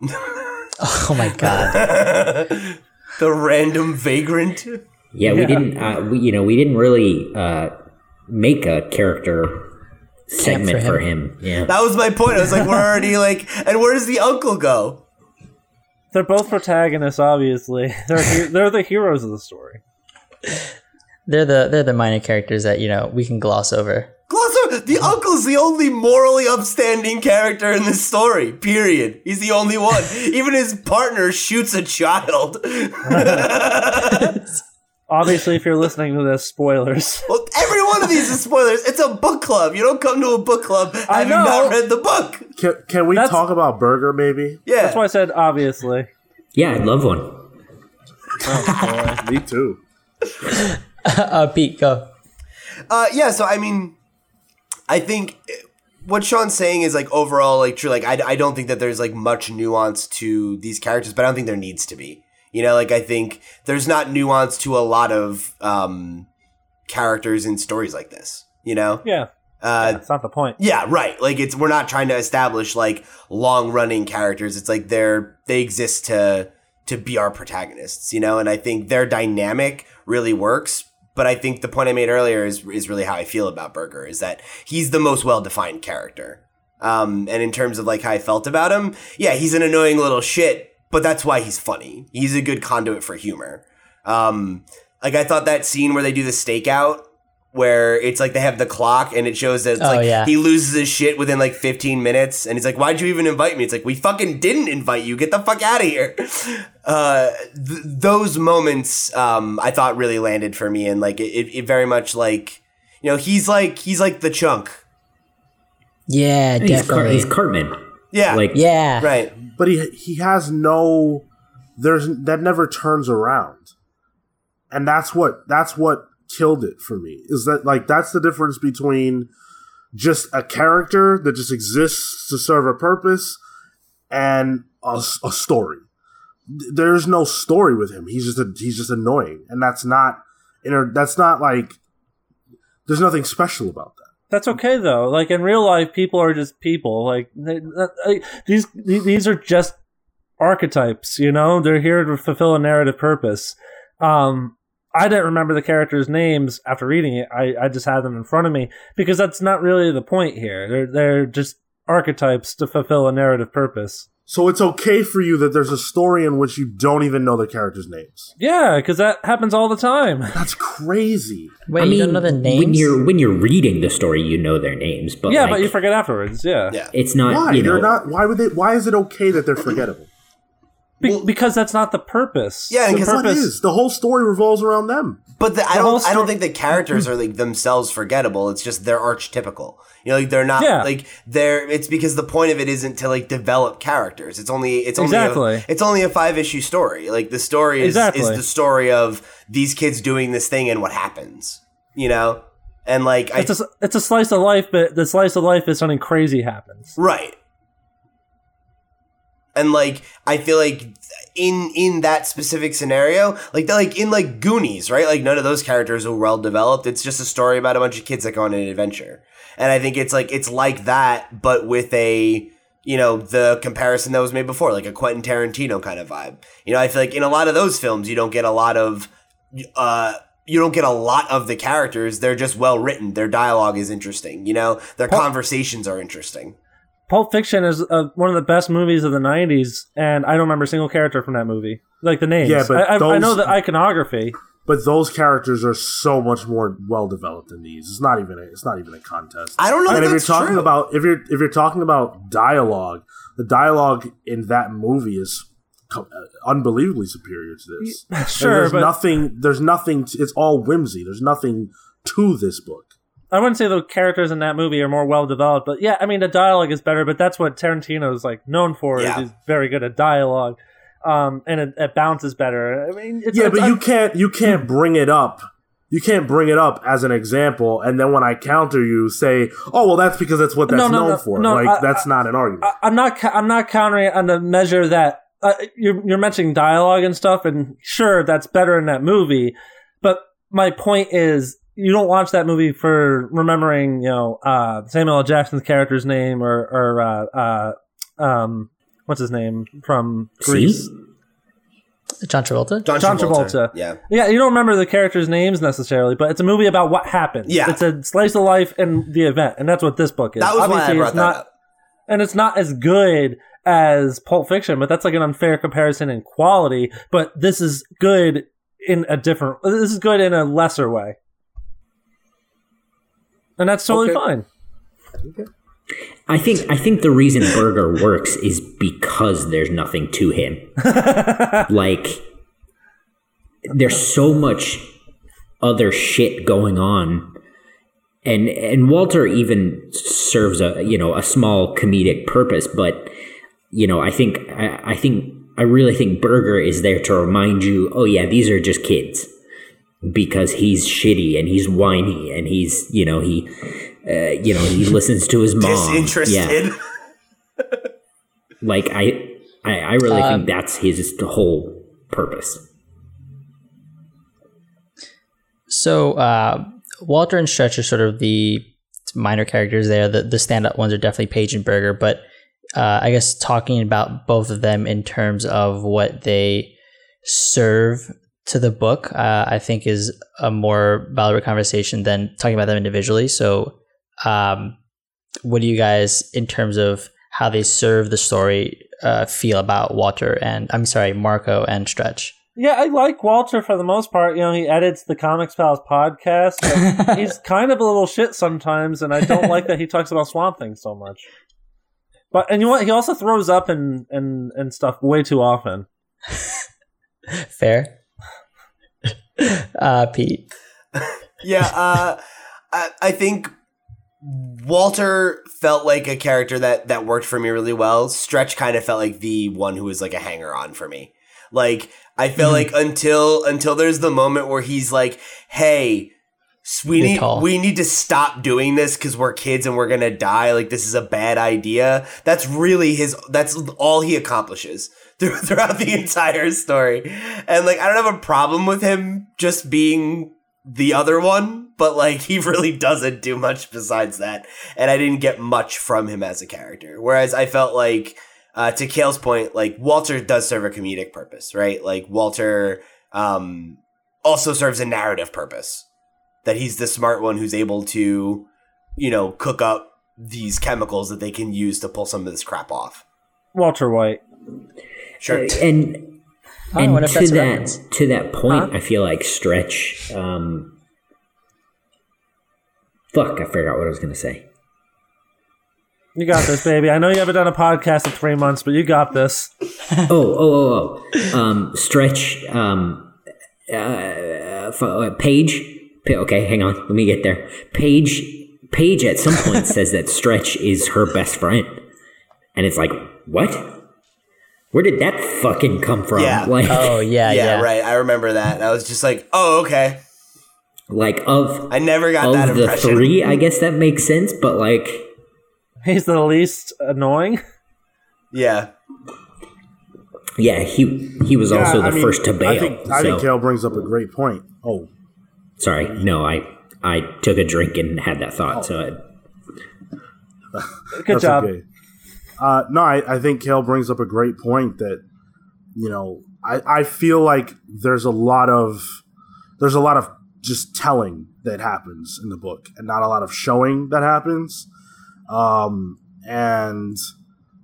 Oh my god. the random vagrant. Yeah, we Yeah. didn't. Uh, we you know we didn't really uh, make a character segment for for him. Yeah, That was my point. I was like, we're already like, and where does the uncle go? They're both protagonists, obviously. They're he- they're the heroes of the story. They're the they're the minor characters that you know we can gloss over. Gloss over, the uncle's the only morally upstanding character in this story. Period. He's the only one. Even his partner shoots a child. Obviously, if you're listening to this, spoilers. well, every one of these is spoilers. It's a book club. You don't come to a book club I having know. not read the book. Can, can we That's- talk about Berger maybe? Yeah. That's why I said obviously. yeah, I'd love one. me too. Uh, Pete, go. Uh, yeah, so I mean, I think what Sean's saying is like overall like true. Like I, I don't think that there's like much nuance to these characters, but I don't think there needs to be. You know, like I think there's not nuance to a lot of um, characters in stories like this. You know, Yeah, uh, that's not the point. yeah, right. Like it's we're not trying to establish like long running characters. It's like they're they exist to to be our protagonists, you know. And I think their dynamic really works. But I think the point I made earlier is is really how I feel about Berger is that he's the most well defined character. Um, and in terms of like how I felt about him, yeah, he's an annoying little shit, but that's why he's funny. He's a good conduit for humor. Um, like I thought that scene where they do the stakeout, where it's like they have the clock and it shows that it's Oh, like yeah. he loses his shit within like 15 minutes, and he's like, "Why'd you even invite me?" It's like we fucking didn't invite you. Get the fuck out of here. Uh, th- those moments, um, I thought really landed for me, and like it, it, it very much like, you know, he's like he's like the chunk. Yeah, He's, Car- definitely. he's Cartman. Yeah, Like yeah, right. But he he has no there's that never turns around. And that's what that's what killed it for me. Is that like that's the difference between just a character that just exists to serve a purpose and a story. There's no story with him. He's just a, he's just annoying, and that's not inter, that's not like there's nothing special about that. That's okay though. Like in real life, people are just people. Like they, like, these these are just archetypes. You know, they're here to fulfill a narrative purpose. Um, I didn't remember the characters' names after reading it. I, I just had them in front of me because that's not really the point here. They're they're just archetypes to fulfill a narrative purpose. So it's okay for you that there's a story in which you don't even know the characters' names. Yeah, because that happens all the time. That's crazy. Wait, I you mean, don't know the names? when you're when you're reading the story, you know their names, but yeah, like, but you forget afterwards. Yeah, Yeah. it's not. Why? You know, They're not. Why would they? Why is it okay that they're forgettable? Be- because that's not the purpose. Yeah, the because purpose. is the whole story revolves around them? But the, I The whole don't. I don't think the characters are like themselves forgettable. It's just they're archetypical. You know, like they're not Yeah. like they're. It's because the point of it isn't to like develop characters. It's only. It's only. Exactly. A, it's only a five issue story. Like the story is Exactly. is the story of these kids doing this thing and what happens. You know, and like It's a it's a slice of life, but the slice of life is something crazy happens. Right. And like I feel like in in that specific scenario, like like in like Goonies, right? Like none of those characters are well developed. It's just a story about a bunch of kids that go on an adventure. And I think it's like it's like that, but with a you know the comparison that was made before, like a Quentin Tarantino kind of vibe. You know, I feel like in a lot of those films, you don't get a lot of uh you don't get a lot of the characters. They're just well written. Their dialogue is interesting. You know, their conversations are interesting. Pulp Fiction is uh, one of the best movies of the '90s, and I don't remember a single character from that movie, like the names. Yeah, but I, I, I know the iconography. but those characters are so much more well developed than these. It's not even a, it's not even a contest. I don't know and if if you're talking true. about if you're if you're talking about dialogue, the dialogue in that movie is uh, unbelievably superior to this. Like, Sure, there's but nothing. There's nothing. To, it's all whimsy. There's nothing to this book. I wouldn't say the characters in that movie are more well developed, but yeah, I mean the dialogue is better. But that's what Tarantino is like known for. Yeah. Is he's very good at dialogue, um, and it, it bounces better. I mean, it's, yeah, it's- but you I'm- can't. You can't bring it up. You can't bring it up as an example, and then when I counter you, say, "Oh, well, that's because that's what that's No, no, known no, for." no, like I- that's not an argument. I, I'm not. I'm not countering on the measure that uh, you're, you're mentioning dialogue and stuff, and sure, that's better in that movie. But my point is, you don't watch that movie for remembering, you know, uh, Samuel L. Jackson's character's name or, or uh, uh, um, what's his name from Grease. John Travolta. John, John Travolta. Travolta. Yeah. Yeah, you don't remember the characters' names necessarily, but it's a movie about what happened. Yeah. it's a slice of life and the event, and that's what this book is. That was why I Obviously, brought it's that not, up. and it's not as good as Pulp Fiction, but that's like an unfair comparison in quality. But this is good in a different. This is good in a lesser way, and that's totally Okay. fine. I think I think the reason Berger works is because there's nothing to him. like there's so much other shit going on. And and Walter even serves a you know a small comedic purpose, but you know, I think I, I think I really think Berger is there to remind you, oh yeah, these are just kids. Because he's shitty and he's whiny and he's you know, he uh, you know, he listens to his mom. Yeah like I, I, I really Um, think that's his whole purpose. So uh, Walter and Stretch are sort of the minor characters there. The the stand up ones are definitely Paige and Berger, but uh, I guess talking about both of them in terms of what they serve to the book, uh, I think is a more valuable conversation than talking about them individually. So, um, what do you guys, in terms of how they serve the story, uh, feel about Walter and I'm sorry, Marco and Stretch? Yeah, I like Walter for the most part. You know, he edits the Comics Pals podcast. But he's kind of a little shit sometimes, and I don't like that he talks about Swamp Thing so much. But and you know what? He also throws up and and and stuff way too often. Fair. uh, Pete. Yeah, uh, I, I think Walter felt like a character that that worked for me really well. Stretch kind of felt like the one who was like a hanger on for me. Like I feel like until until there's the moment where he's like, "Hey, we need we need to stop doing this because we're kids and we're gonna die. Like this is a bad idea." That's really his. That's all he accomplishes throughout the entire story. And like I don't have a problem with him just being the other one, but like he really doesn't do much besides that. And I didn't get much from him as a character. Whereas I felt like, uh, to Cale's point, like Walter does serve a comedic purpose, right? Like Walter um, also serves a narrative purpose. That he's the smart one who's able to, you know, cook up these chemicals that they can use to pull some of this crap off. Walter White. Sure. And Oh, and to that to that point, Huh? I feel like Stretch. Um, fuck, I forgot what I was gonna say. You got this, baby. I know you haven't done a podcast in three months, but you got this. oh, oh, oh, oh. Um, Stretch. Um, uh, uh, Paige. Pa- Okay, hang on. Let me get there. Paige. Paige at some point says that Stretch is her best friend, and it's like, what? Where did that fucking come from? Yeah. Like, Oh yeah, yeah, yeah. right. I remember that. I was just like, oh, okay. like of I never got that of the impression. three, I guess that makes sense. But like, He's the least annoying. Yeah. yeah, he he was also the I mean, first to bail. I think, I think Cale brings up a great point. Oh, Sorry, no, I I took a drink and had that thought. Oh. So I, Good that's job. okay. Uh, no, I, I think Cale brings up a great point that you know I, I feel like there's a lot of there's a lot of just telling that happens in the book and not a lot of showing that happens. Um, and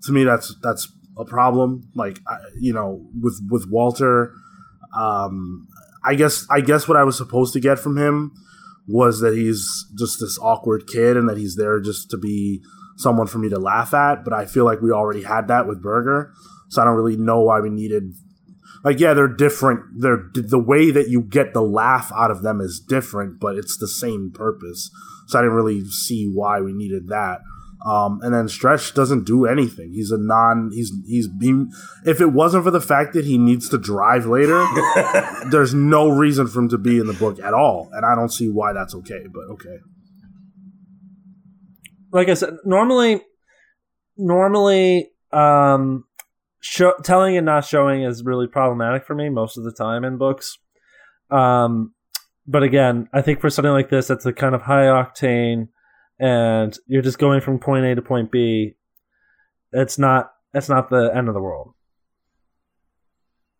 to me that's that's a problem. Like I, you know with with Walter um, I guess I guess what I was supposed to get from him was that he's just this awkward kid and that he's there just to be someone for me to laugh at. But I feel like we already had that with Berger, so I don't really know why we needed. Like, yeah, they're different. They're the way that you get the laugh out of them is different, but it's the same purpose. So I didn't really see why we needed that. Um, and then Stretch doesn't do anything. He's a non. He's he's being. If it wasn't for the fact that he needs to drive later, there's no reason for him to be in the book at all, and I don't see why that's okay. But okay. Like I said, normally, normally, um, show, telling and not showing is really problematic for me most of the time in books. Um, but again, I think for something like this, that's a kind of high octane and you're just going from point A to point B, it's not it's not the end of the world.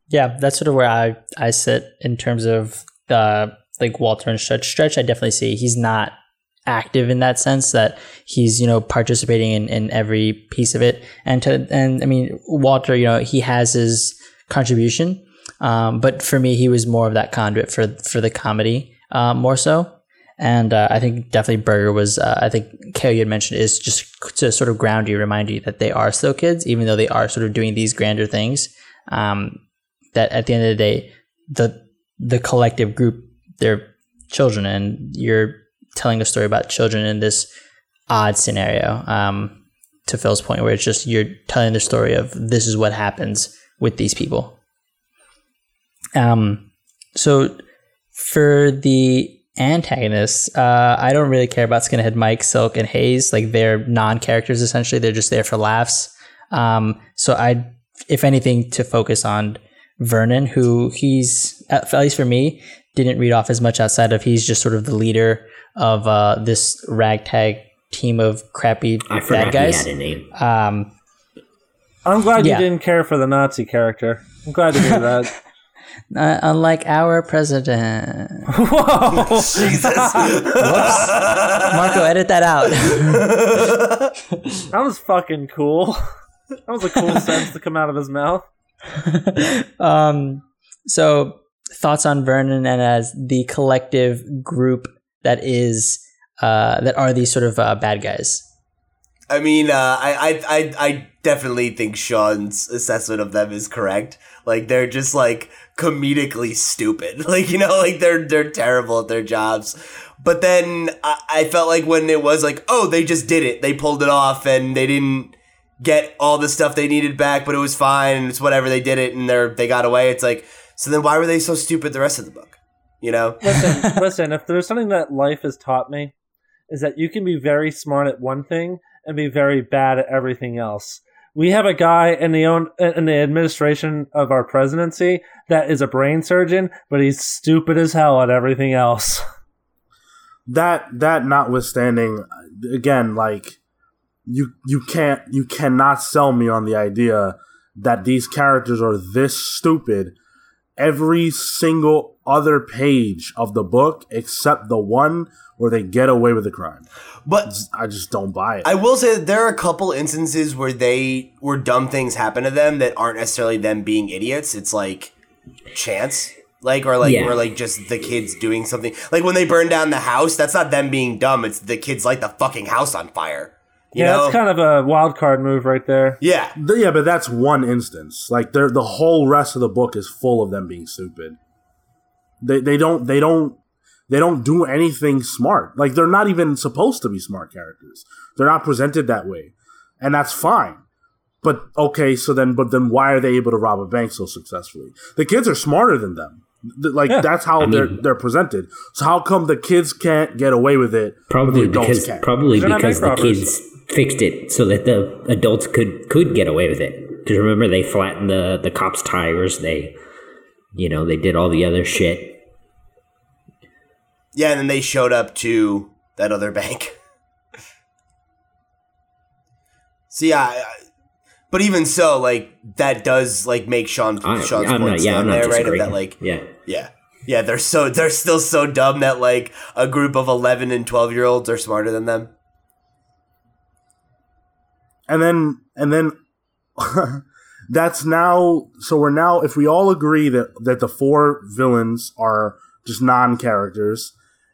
Yeah, that's sort of where I I sit in terms of uh, like Walter and Stretch. Stretch, I definitely see he's not active in that sense that he's you know participating in, in every piece of it and to and i mean walter you know he has his contribution um, but for me he was more of that conduit for for the comedy uh, more so and uh, I think definitely Berger was, uh, I think Cale you had mentioned is just to sort of ground you, remind you that they are still kids, even though they are sort of doing these grander things. Um, that at the end of the day, the the collective group, they're children, and you're telling a story about children in this odd scenario. Um, to Phil's point, where it's just you're telling the story of this is what happens with these people. Um, so for the antagonists, uh, I don't really care about Skinhead Mike, Silk, and Hayes. Like they're non-characters essentially. They're just there for laughs. Um, so I, if anything, to focus on Vernon, who he's at least for me didn't read off as much outside of he's just sort of the leader of uh, this ragtag team of crappy I bad guys. He had a name. Um, I'm glad Yeah. you didn't care for the Nazi character. I'm glad to hear that. uh, unlike our president. Whoa! Jesus. Marco, edit that out. That was fucking cool. That was a cool sentence to come out of his mouth. um, so thoughts on Vernon and as the collective group that is uh, that are these sort of uh, bad guys. I mean, uh, I, I, I, I definitely think Sean's assessment of them is correct. Like they're just like comedically stupid. Like you know, like they're they're terrible at their jobs. But then I, I felt like when it was like, oh, they just did it. They pulled it off, and they didn't get all the stuff they needed back, but it was fine. And it's whatever. They did it, and they're they got away. It's like, so then why were they so stupid the rest of the book? You know? Listen, listen. If there's something that life has taught me, is that you can be very smart at one thing and be very bad at everything else. We have a guy in the own in the administration of our presidency that is a brain surgeon, but he's stupid as hell at everything else. that that notwithstanding again like you you can't you cannot sell me on the idea that these characters are this stupid every single other page of the book except the one where they get away with the crime But i just don't buy it I will say that there are a couple instances where they where dumb things happen to them that aren't necessarily them being idiots. It's like chance. Like or like Yeah. or like just the kids doing something. Like when they burn down the house, that's not them being dumb. It's the kids light the fucking house on fire. You yeah, know? that's kind of a wild card move right there. yeah. Th- yeah but that's one instance like they're the whole rest of the book is full of them being stupid they they don't they don't they don't do anything smart like they're not even supposed to be smart characters they're not presented that way and that's fine but okay so then but then why are they able to rob a bank so successfully the kids are smarter than them like Yeah. that's how I they're mean- they're presented so how come the kids can't get away with it Probably the because can? probably They're because the robbers. kids fixed it so that the adults could could get away with it. Because remember, they flattened the the cops' tires. They, you know, they did all the other shit. Yeah, and then they showed up to that other bank. so yeah, I- I- but even so, like that does like make Sean I, Sean's I'm point not. Yeah, I'm stand not there, right? Of that like yeah, Yeah. Yeah, they're so they're still so dumb that like a group of 11 and 12 year olds are smarter than them. and then and then that's now so we're now if we all agree that that the four villains are just non-characters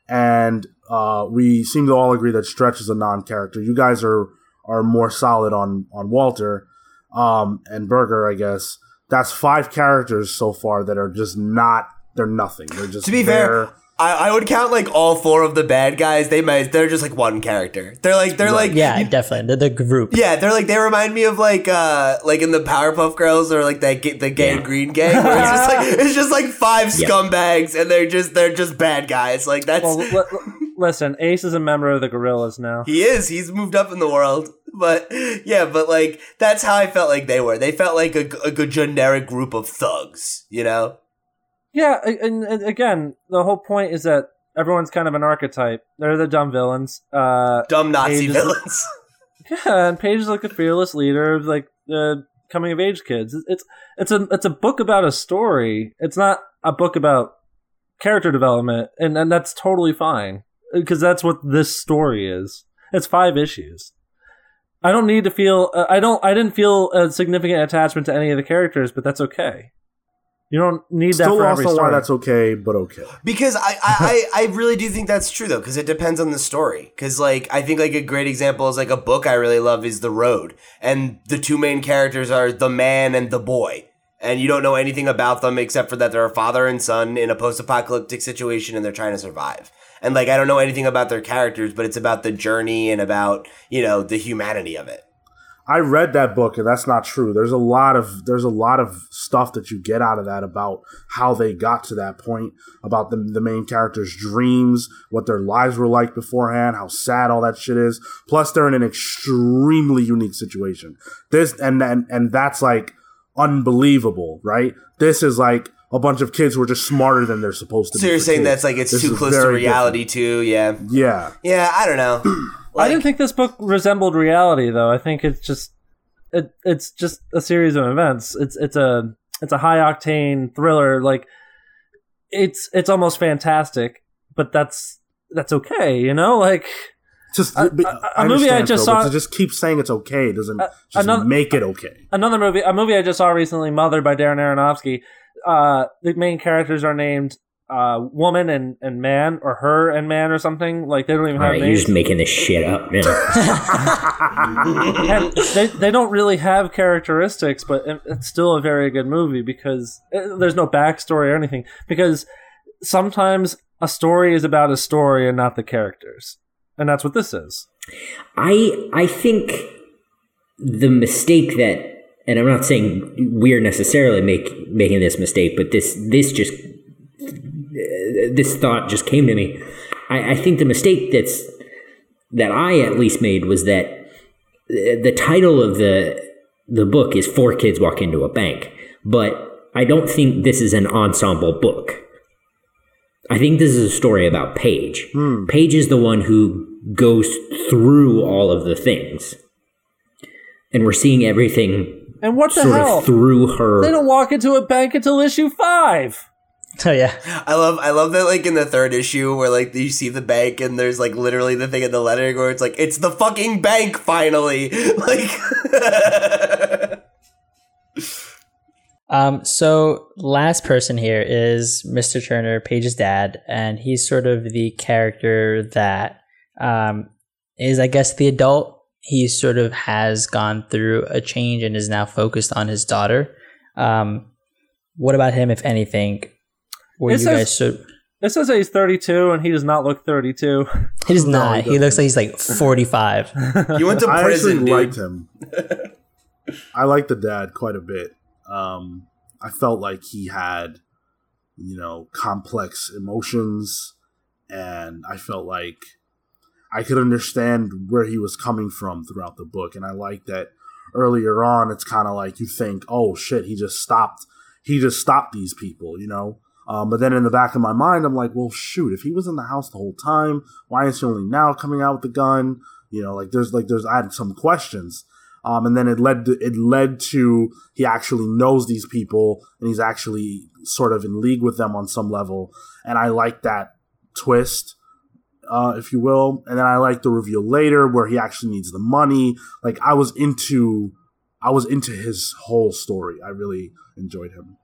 and uh, we seem to all agree that Stretch is a non-character. You guys are are more solid on on Walter um, and Berger, I guess. That's five characters so far that are just not. They're nothing. They're just To be there. fair, I, I would count like all four of the bad guys. They might they're just like one character. They're like they're like Yeah, definitely. The, the group. Yeah, they're like they remind me of like uh like in the Powerpuff Girls or like that ga- the gang Yeah. green gang where it's just like it's just like five Yeah. scumbags and they're just they're just bad guys. Like that's Well, li- li- listen, Ace is a member of the Gorillaz now. he is he's moved up in the world. But yeah, but like that's how I felt like they were. They felt like a, a good generic group of thugs, you know? Yeah, and, and again, the whole point is that everyone's kind of an archetype. They're the dumb villains. Uh, Dumb Nazi villains. yeah, and Paige is like a fearless leader of like the coming of age kids. It's it's a it's a book about a story. It's not a book about character development, and and that's totally fine because that's what this story is. It's five issues. I don't need to feel. Uh, I don't. I didn't feel a significant attachment to any of the characters, but that's okay. You don't need that Still for lost every on story. why that's okay, but okay. Because I, I, I, I really do think that's true though, because it depends on the story. Because like I think like a great example is like a book I really love is The Road, and the two main characters are the man and the boy, and you don't know anything about them except for that they're a father and son in a post-apocalyptic situation and they're trying to survive. And like I don't know anything about their characters, but it's about the journey and about you know the humanity of it. I read that book and that's not true. There's a lot of there's a lot of stuff that you get out of that about how they got to that point, about the the main characters' dreams, what their lives were like beforehand, how sad all that shit is. Plus they're in an extremely unique situation. This and and and that's like unbelievable, right? This is like a bunch of kids who are just smarter than they're supposed to So be. you're saying kids. that's like it's This too close to very reality too? Yeah. Yeah. yeah. I don't know. I didn't think this book resembled reality, though. I think it's just it it's just a series of events. It's it's a it's a high octane thriller. Like it's it's almost fantastic, but that's that's okay, you know. Like Just A- but a- I a movie I just Phil, but saw- to just keep saying it's okay doesn't Uh, just another- make it okay. another movie, a movie I just saw recently, Mother by Darren Aronofsky. Uh, the main characters are named uh, woman and, and man, or her and man, or something. Like they don't even All have right, you're just making this shit up now. and they, they don't really have characteristics, but it's still a very good movie because uh, there's no backstory or anything. Because sometimes a story is about a story and not the characters, and that's what this is. I I think the mistake that, and I'm not saying we're necessarily make making this mistake, but this this just this thought just came to me. I, I think the mistake that's that I at least made was that the the title of the the book is Four Kids Walk Into a Bank, but I don't think this is an ensemble book. I think this is a story about Paige. Hmm. Paige is the one who goes through all of the things. And we're seeing everything And what the sort hell? of through her. they don't walk into a bank until issue five. Oh yeah. I love I love that like in the third issue where like you see the bank and there's like literally the thing in the lettering where it's like it's the fucking bank finally like Um, so last person here is Mr. Turner, Paige's dad, and he's sort of the character that um, is, I guess, the adult. He sort of has gone through a change and is now focused on his daughter. Um, what about him, if anything? Were It you says- guys so? It says that he's 32, and he does not look 32. He does No, not. he He looks like he's like forty-five. you went to prison, actually dude. liked him. I liked the dad quite a bit. Um, I felt like he had, you know, complex emotions, and I felt like I could understand where he was coming from throughout the book. And I like that earlier on, it's kind of like you think, oh shit, he just stopped. He just stopped these people, you know. Um, but then in the back of my mind, I'm like, well, shoot, if he was in the house the whole time, why is he only now coming out with the gun? You know, like there's like there's I had some questions. Um, and then it led to, it led to he actually knows these people and he's actually sort of in league with them on some level. And I like that twist, uh, if you will. And then I like the reveal later where he actually needs the money. Like I was into, I was into his whole story. I really enjoyed him.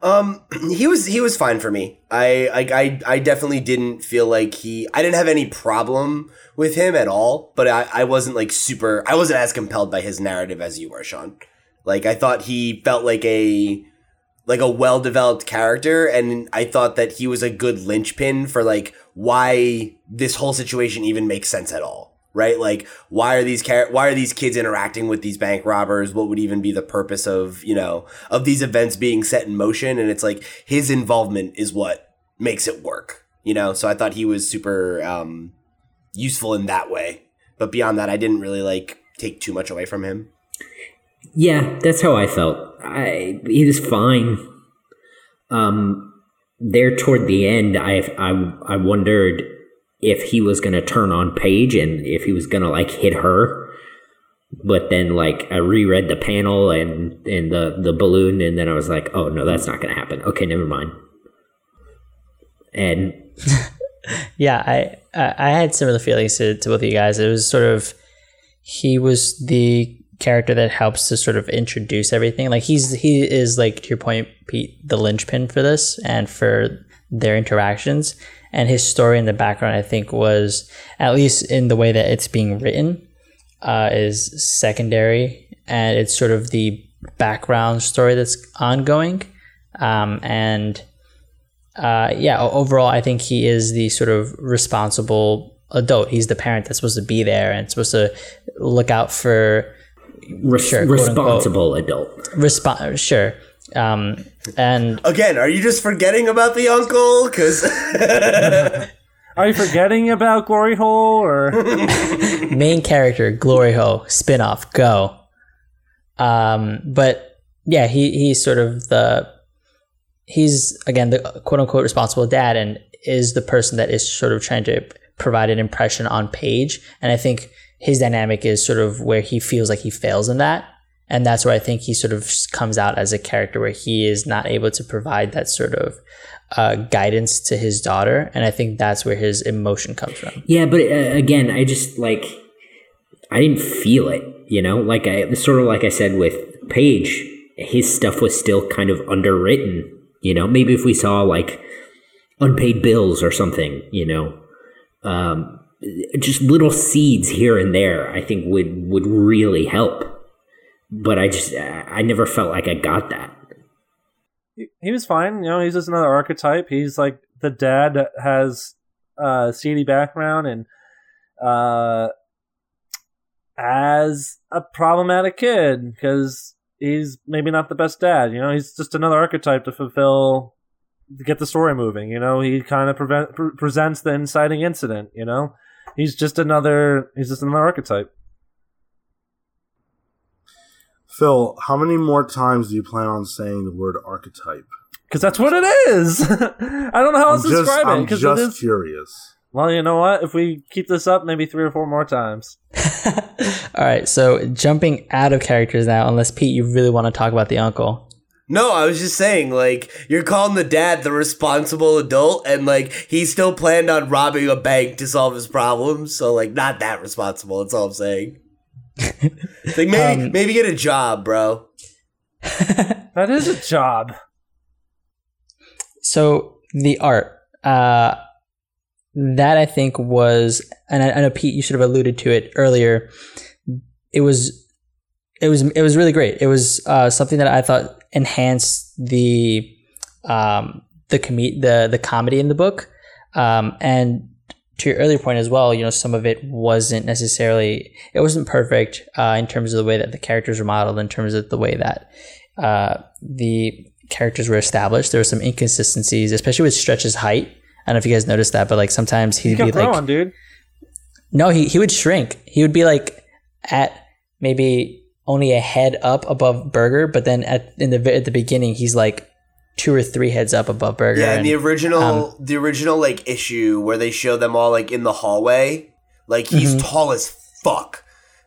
Um, he was he was fine for me. I like I I definitely didn't feel like he. I didn't have any problem with him at all. But I I wasn't like super. I wasn't as compelled by his narrative as you were, Sean. Like I thought he felt like a like a well developed character, and I thought that he was a good linchpin for like why this whole situation even makes sense at all right? Like, why are these why are these kids interacting with these bank robbers? What would even be the purpose of you know of these events being set in motion? And it's like his involvement is what makes it work, you know. So I thought he was super um, useful in that way. But beyond that, I didn't really like take too much away from him. Yeah, that's how I felt. I he was fine. Um, there toward the end, I I I wondered if he was to turn on Paige and if he was to like hit her. But then like I reread the panel and and the the balloon and then I was like, "Oh no, that's not to happen." Okay, never mind. And yeah, I I had similar feelings to, to both of you guys. It was sort of he was the character that helps to sort of introduce everything. Like he's he is like to your point, Pete, the linchpin for this and for their interactions and his story in the background, I think, was at least in the way that it's being written, uh, is secondary, and it's sort of the background story that's ongoing, um, and uh, yeah, overall, I think he is the sort of responsible adult. He's the parent that's supposed to be there and supposed to look out for Res- sure, responsible adult. Resp- sure. Um, and again, are you just forgetting about the uncle? Because are you forgetting about Glory Hole or main character Glory Hole spinoff? Go. Um, but yeah, he he's sort of the he's again the quote unquote responsible dad and is the person that is sort of trying to provide an impression on Paige. And I think his dynamic is sort of where he feels like he fails in that and that's where I think he sort of comes out as a character where he is not able to provide that sort of uh, guidance to his daughter, and I think that's where his emotion comes from. Yeah, but uh, again, I just like I didn't feel it. You know, like I sort of like I said with Paige, his stuff was still kind of underwritten. You know, maybe if we saw like unpaid bills or something, you know, um, just little seeds here and there, I think would would really help but I just I never felt like I got that. He, was fine, you know. He's just another archetype. He's like the dad that has a seedy background and uh, as a problematic kid because he's maybe not the best dad. You know, he's just another archetype to fulfill to get the story moving. You know, he kind of prevent, pre- presents the inciting incident. You know, he's just another he's just another archetype. Phil, how many more times do you plan on saying the word archetype? Because that's what it is. I don't know how else to describe I'm it. Because just it is curious. Well, you know what? If we keep this up, maybe three or four more times. All right. So jumping out of characters now, unless Pete, you really want to talk about the uncle. No, I was just saying, like, you're calling the dad the responsible adult, and, like, he still planned on robbing a bank to solve his problems, so, like, not that responsible, that's all I'm saying like maybe um, maybe get a job, bro. that is a job. So the art, uh, that I think was, and I, I know Pete, you sort of alluded to it earlier. It was, it was, it was really great. It was uh, something that I thought enhanced the, um, the com- the the comedy in the book, um, and to your earlier point as well, you know, some of it wasn't necessarily, it wasn't perfect uh, in terms of the way that the characters were modeled, in terms of the way that uh, the characters were established. There were some inconsistencies, especially with Stretch's height. I don't know if you guys noticed that, but like sometimes he'd he be like, on, dude. No, he, he would shrink. He would be like at maybe only a head up above Berger, but then at in the at the beginning he's like two or three heads up above Berger. Yeah, and, and the original um, the original like issue where they show them all like in the hallway, like he's mm-hmm. tall as fuck.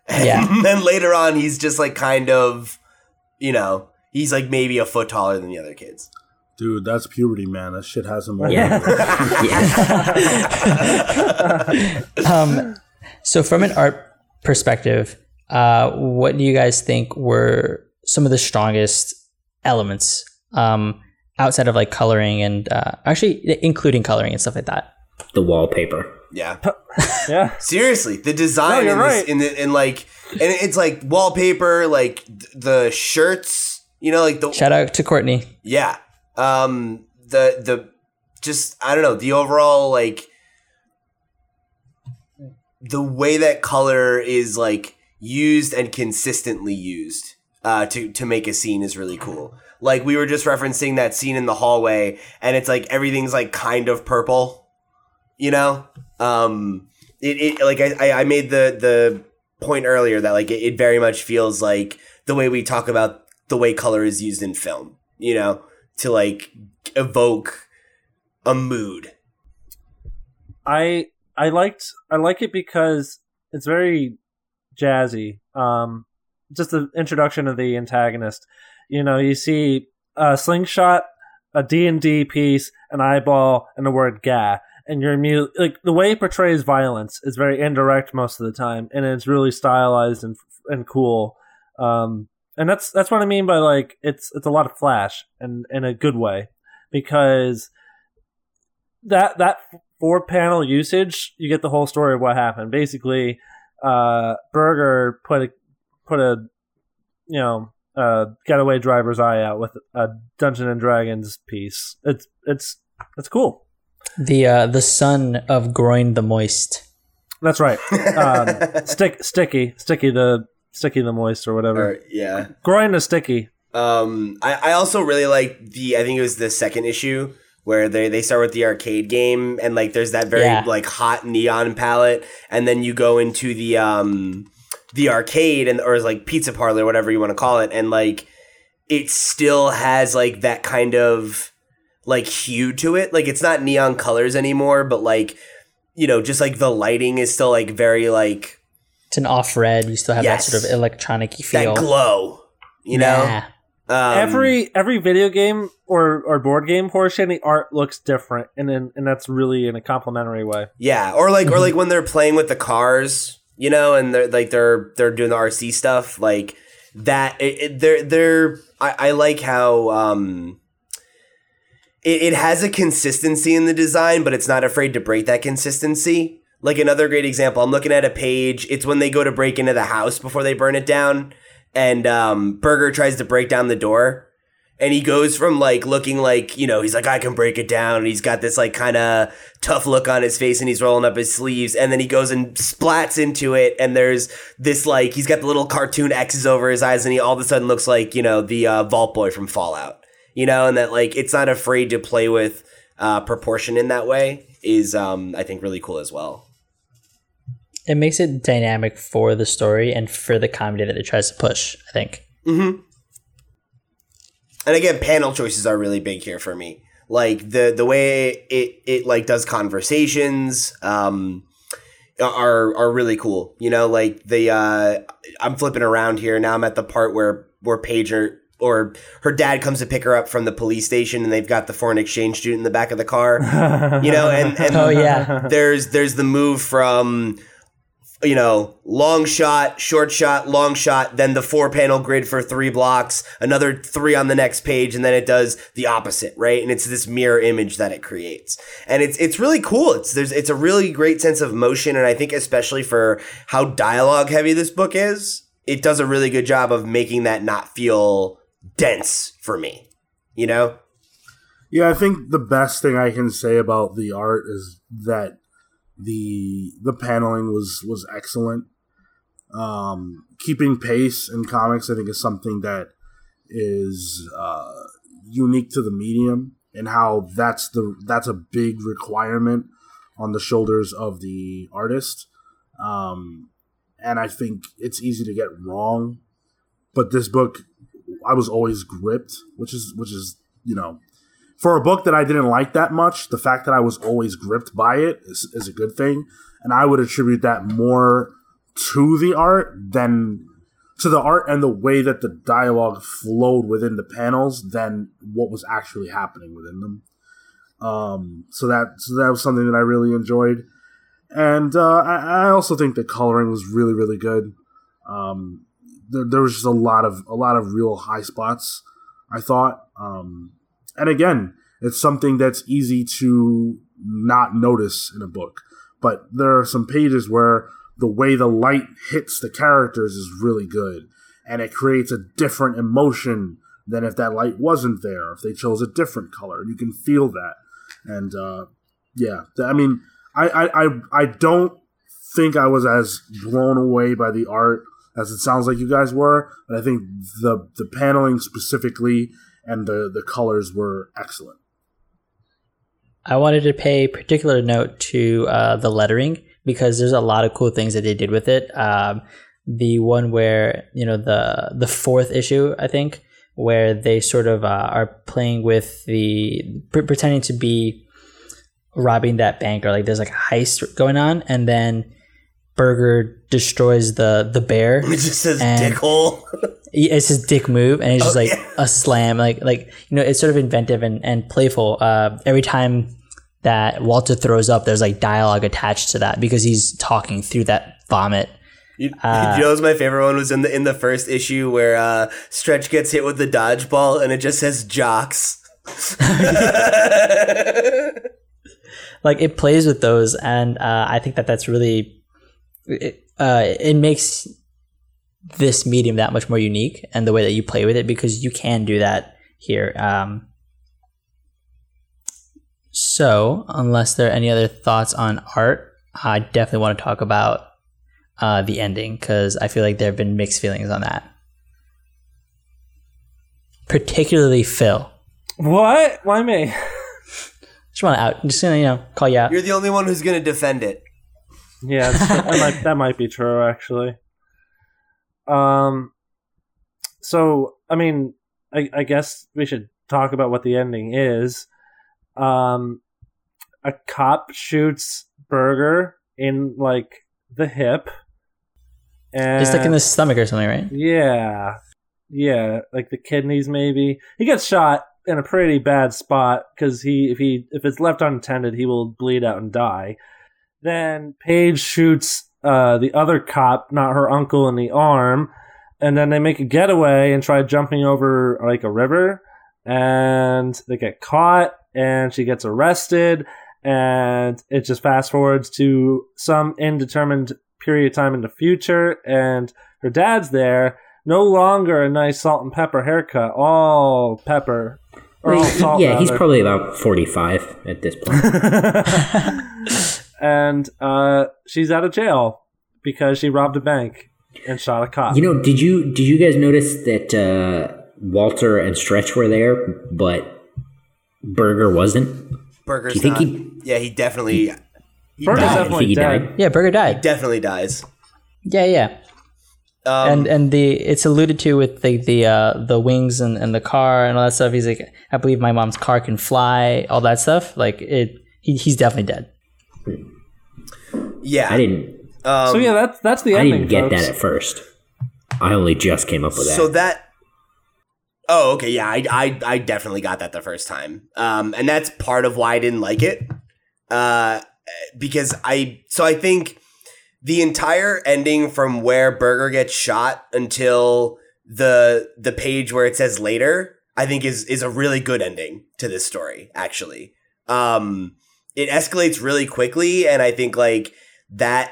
And yeah. then later on he's just like kind of you know, he's like maybe a foot taller than the other kids. Dude, that's puberty, man. That shit has him. Yeah. yeah. um, so from an art perspective, uh, what do you guys think were some of the strongest elements um, outside of like coloring and uh, actually including coloring and stuff like that? The wallpaper. Yeah. Yeah. Seriously, the design No, in, you're this, right. in the in like and it's like wallpaper, like th- the shirts, you know, like the Shout out to Courtney. yeah. Um the the just I don't know, the overall like the way that color is like used and consistently used uh to to make a scene is really cool. Like we were just referencing that scene in the hallway and it's like everything's like kind of purple, you know? Um it, it like I, I- made the the point earlier that like it, it very much feels like the way we talk about the way color is used in film, you know, to like evoke a mood. I I liked I like it because it's very jazzy. Um, just the introduction of the antagonist. You know, you see a slingshot, a D and D piece, an eyeball, and the word "ga," and you're immediately like the way it portrays violence is very indirect most of the time, and it's really stylized and and cool. Um, and that's that's what I mean by like it's it's a lot of flash and in a good way because that that four panel usage, you get the whole story of what happened. Basically, uh, Berger put a put a you know a getaway driver's eye out with a Dungeon and Dragons piece. It's it's it's cool. The uh, the son of Groin the Moist. That's right. Um, stick sticky sticky the sticky the moist or whatever. Or, yeah. Groin the sticky. Um, I, I also really like the I think it was the second issue where they, they start with the arcade game and like there's that very Yeah. like hot neon palette and then you go into the um the arcade and or like pizza parlor whatever you want to call it and like it still has like that kind of like hue to it like it's not neon colors anymore but like you know just like the lighting is still like very like It's an off red. You still have Yes. that sort of electronic feel. that glow you know Yeah. Um, every every video game or, or board game portion, the art looks different, and then and that's really in a complimentary way. Yeah, or like or like when they're playing with the cars, you know, and they're like they're they're doing the RC stuff, like that. It, it, they're they're I, I like how um it, it has a consistency in the design, but it's not afraid to break that consistency. Like another great example, I'm looking at a page. It's when they go to break into the house before they burn it down, and um, Berger tries to break down the door, and he goes from like looking like you know he's like I can break it down, and he's got this like kind of tough look on his face, and he's rolling up his sleeves, and then he goes and splats into it, and there's this like he's got the little cartoon X's over his eyes, and he all of a sudden looks like you know the uh, Vault Boy from Fallout, you know, and that like it's not afraid to play with uh, proportion in that way is um, I think really cool as well. It makes it dynamic for the story and for the comedy that it tries to push. I think. And again, panel choices are really big here for me. Like the the way it it like does conversations um are are really cool. You know, like the uh I'm flipping around here now. I'm at the part where where Pager or her dad comes to pick her up from the police station and they've got the foreign exchange student in the back of the car. you know, and, and Oh yeah. there's there's the move from you know long shot short shot long shot then the four panel grid for three blocks another three on the next page and then it does the opposite right? And it's this mirror image that it creates. And it's it's really cool. It's there's it's a really great sense of motion and i think especially for how dialogue heavy this book is it does a really good job of making that not feel dense for me you know? Yeah, I think the best thing I can say about the art is that the the paneling was was excellent. Um, keeping pace in comics, I think, is something that is uh, unique to the medium, and how that's the that's a big requirement on the shoulders of the artist. Um, and I think it's easy to get wrong, but this book, I was always gripped, which is which is you know for a book that I didn't like that much, the fact that I was always gripped by it is, is a good thing. And I would attribute that more to the art than to the art and the way that the dialogue flowed within the panels than what was actually happening within them. Um, so that so that was something that I really enjoyed, and uh, I, I also think the coloring was really really good. Um, there, there was just a lot of a lot of real high spots. I thought, um, and again, it's something that's easy to not notice in a book. But there are some pages where the way the light hits the characters is really good, and it creates a different emotion than if that light wasn't there. If they chose a different color, and you can feel that. And uh, yeah, I mean, I, I, I, I don't think I was as blown away by the art as it sounds like you guys were, but I think the the paneling specifically and the the colors were excellent. I wanted to pay particular note to uh, the lettering because there's a lot of cool things that they did with it. Um, the one where you know the the fourth issue, I think, where they sort of uh, are playing with the pre- pretending to be robbing that bank or like there's like a heist going on, and then Berger destroys the the bear. It just says And- dickhole. It's his dick move, and it's just Oh, like yeah. a slam, like like you know, it's sort of inventive and and playful. Uh, every time that Walter throws up, there's like dialogue attached to that because he's talking through that vomit. You, Uh, you know, my favorite one was in the in the first issue where uh, Stretch gets hit with the dodgeball and it just says jocks. like it plays with those and uh, i think that that's really it, uh, it makes this medium that much more unique and the way that you play with it because you can do that here um, so unless there are any other thoughts on art i definitely want to talk about uh, the ending because i feel like there have been mixed feelings on that particularly phil What? Why me? just want to out just gonna you know call you out You're the only one who's gonna defend it. Yeah, that might that might be true actually. Um, so I mean, I, I guess we should talk about what the ending is. Um, a cop shoots Berger in like the hip, and just like in the stomach or something right yeah, yeah, like the kidneys maybe. He gets shot in a pretty bad spot because he if he if it's left unattended, he will bleed out and die. Then Paige shoots uh, the other cop, not her uncle, in the arm, and then they make a getaway and try jumping over like a river, and they get caught, and she gets arrested, and it just fast forwards to some indeterminate period of time in the future, and her dad's there. No longer a nice salt and pepper haircut, all pepper. Or all salt, yeah, he's probably about 45 at this point. and uh, she's out of jail because she robbed a bank and shot a cop. you know, did you did you guys notice that uh, Walter and Stretch were there, but Berger wasn't? Berger's Do you think not. he- Yeah, he definitely. He Berger's died. I definitely think he dead. died. yeah Berger died definitely dies. yeah yeah Um, and and the it's alluded to with the the uh, the wings and, and the car and all that stuff. He's like, I believe my mom's car can fly, all that stuff. Like it, he, he's definitely dead. Yeah, I didn't. Um, So yeah, that's that's the I ending. didn't get folks. that at first. I only just came up with that. So that. Oh, okay. Yeah, I, I, I definitely got that the first time. Um, and that's part of why I didn't like it. Uh, because I, so I think the entire ending from where Berger gets shot until the the page where it says later, I think is is a really good ending to this story. Actually, um, it escalates really quickly, and I think like that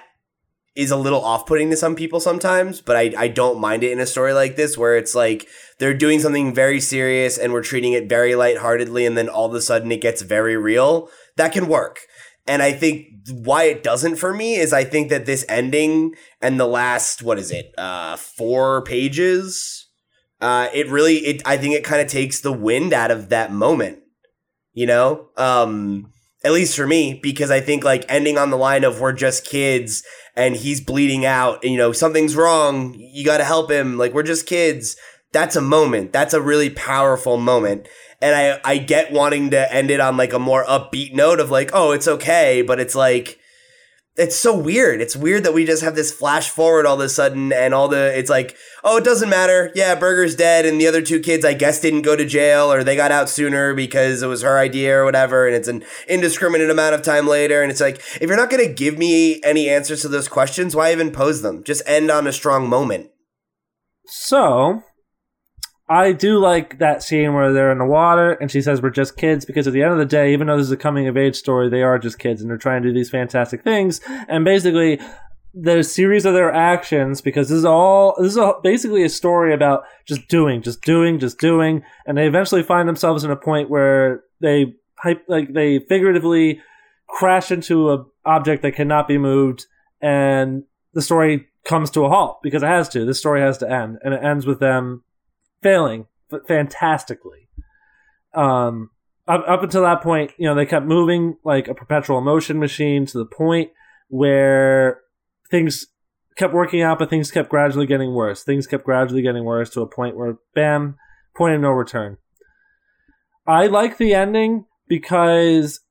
is a little off-putting to some people sometimes, but I, I don't mind it in a story like this where it's like they're doing something very serious and we're treating it very lightheartedly and then all of a sudden it gets very real. That can work. And I think why it doesn't for me is I think that this ending and the last what is it uh four pages uh it really it I think it kind of takes the wind out of that moment. You know? Um at least for me because I think like ending on the line of we're just kids and he's bleeding out and you know something's wrong you got to help him like we're just kids that's a moment. That's a really powerful moment. And i i get wanting to end it on like a more upbeat note of like oh it's okay but it's like it's so weird. It's weird that we just have this flash forward all of a sudden and all the it's like, oh, it doesn't matter. Yeah, Berger's dead and the other two kids I guess didn't go to jail or they got out sooner because it was her idea or whatever and it's an indiscriminate amount of time later and it's like if you're not going to give me any answers to those questions, why even pose them? Just end on a strong moment. So, I do like that scene where they're in the water and she says we're just kids because at the end of the day, even though this is a coming of age story, they are just kids and they're trying to do these fantastic things. And basically, the series of their actions, because this is all, this is a, basically a story about just doing, just doing, just doing. And they eventually find themselves in a point where they, like, they figuratively crash into a object that cannot be moved and the story comes to a halt because it has to. This story has to end, and it ends with them failing fantastically. Um, up, up until that point, you know, they kept moving like a perpetual motion machine to the point where things kept working out, but things kept gradually getting worse. Things kept gradually getting worse to a point where, bam, point of no return. I like the ending because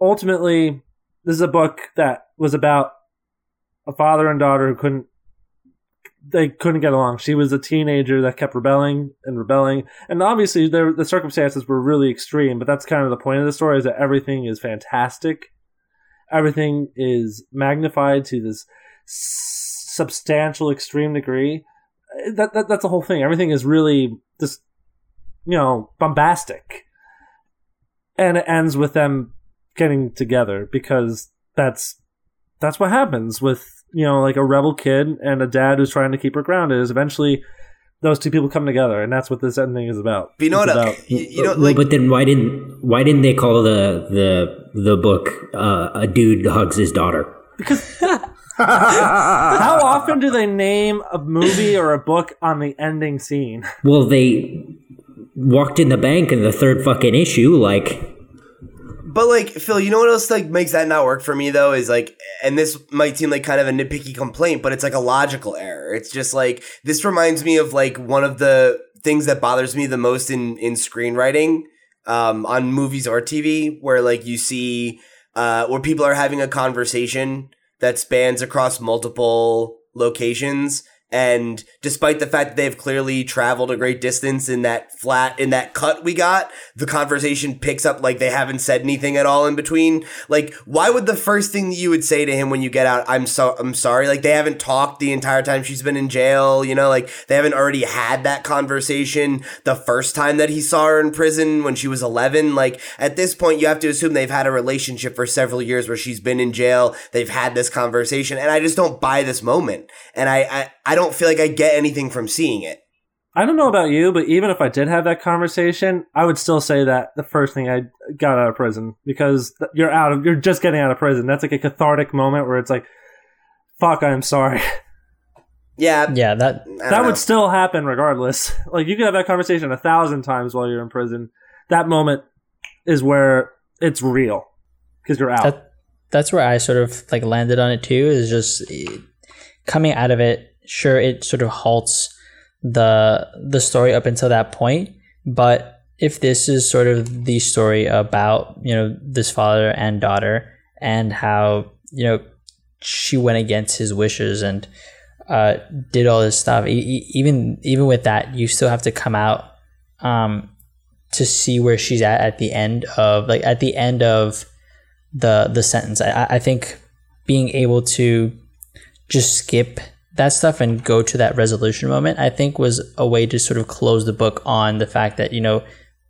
ultimately, this is a book that was about a father and daughter who couldn't they couldn't get along. She was a teenager that kept rebelling and rebelling, and obviously the circumstances were really extreme. But that's kind of the point of the story: is that everything is fantastic, everything is magnified to this substantial, extreme degree. That, that that's the whole thing. Everything is really just you know bombastic, and it ends with them getting together because that's that's what happens with you know like a rebel kid and a dad who's trying to keep her grounded. Is eventually those two people come together, and that's what this ending is about. But you know it's what? About, you, you know, like, but then why didn't why didn't they call the the the book uh, "A Dude Hugs His Daughter"? Because how often do they name a movie or a book on the ending scene? Well, they walked in the bank in the third fucking issue, like but like Phil, you know what else like makes that not work for me though is like, and this might seem like kind of a nitpicky complaint, but it's like a logical error. It's just like this reminds me of like one of the things that bothers me the most in in screenwriting um, on movies or TV, where like you see uh, where people are having a conversation that spans across multiple locations and despite the fact that they've clearly traveled a great distance in that flat, in that cut we got, the conversation picks up like they haven't said anything at all in between. Like, why would the first thing that you would say to him when you get out, I'm so, I'm sorry, like they haven't talked the entire time she's been in jail, you know, like they haven't already had that conversation the first time that he saw her in prison when she was 11. Like, at this point, you have to assume they've had a relationship for several years where she's been in jail. They've had this conversation, and I just don't buy this moment. And I, I, I don't feel like I get anything from seeing it. I don't know about you, but even if I did have that conversation, I would still say that the first thing I got out of prison because you're out of you're just getting out of prison. That's like a cathartic moment where it's like, "Fuck, I'm sorry." Yeah, yeah, that that know. would still happen regardless. Like you could have that conversation a thousand times while you're in prison. That moment is where it's real because you're out. That, that's where I sort of like landed on it too. Is just eh, coming out of it sure it sort of halts the the story up until that point but if this is sort of the story about you know this father and daughter and how you know she went against his wishes and uh, did all this stuff e- even even with that you still have to come out um, to see where she's at at the end of like at the end of the the sentence. I, I think being able to just skip that stuff and go to that resolution moment, I think was a way to sort of close the book on the fact that, you know,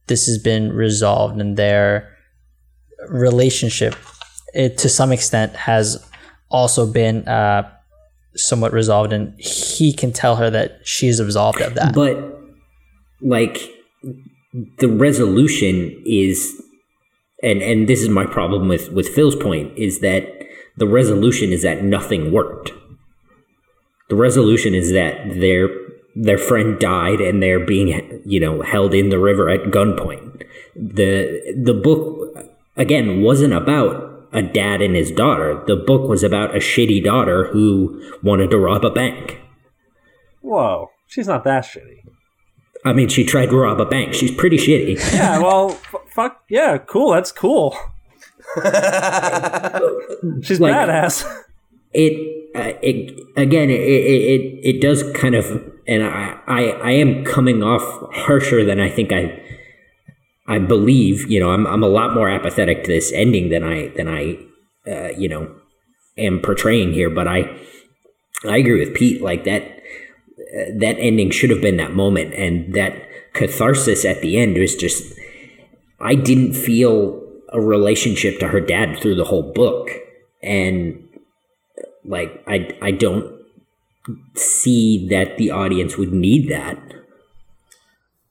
this has been resolved and their relationship, it to some extent has also been uh, somewhat resolved and he can tell her that she's absolved of that. But like the resolution is and and this is my problem with with Phil's point is that the resolution is that nothing worked the resolution is that their their friend died and they're being you know held in the river at gunpoint. The the book again wasn't about a dad and his daughter. The book was about a shitty daughter who wanted to rob a bank. Whoa, she's not that shitty. I mean, she tried to rob a bank. She's pretty shitty. Yeah, well, f- fuck yeah, cool. That's cool. She's Like- badass. It uh, it again it, it it does kind of and I, I I am coming off harsher than I think I I believe you know I'm I'm a lot more apathetic to this ending than I than I uh, you know am portraying here but I I agree with Pete like that uh, that ending should have been that moment and that catharsis at the end was just I didn't feel a relationship to her dad through the whole book and like I I don't see that the audience would need that.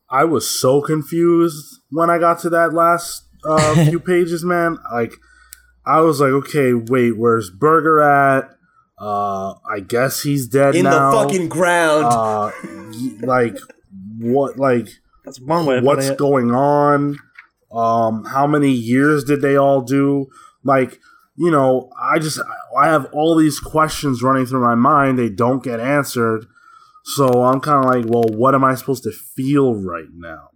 I was so confused when I got to that last uh, few pages, man. Like, I was like, okay, wait, where's Berger at? Uh, I guess he's dead In now. the fucking ground. uh, like, what? Like, That's one way what's going on? Um, how many years did they all do? Like, you know, I just I have all these questions running through my mind. They don't get answered. So I'm kind of like, well, what am I supposed to feel right now?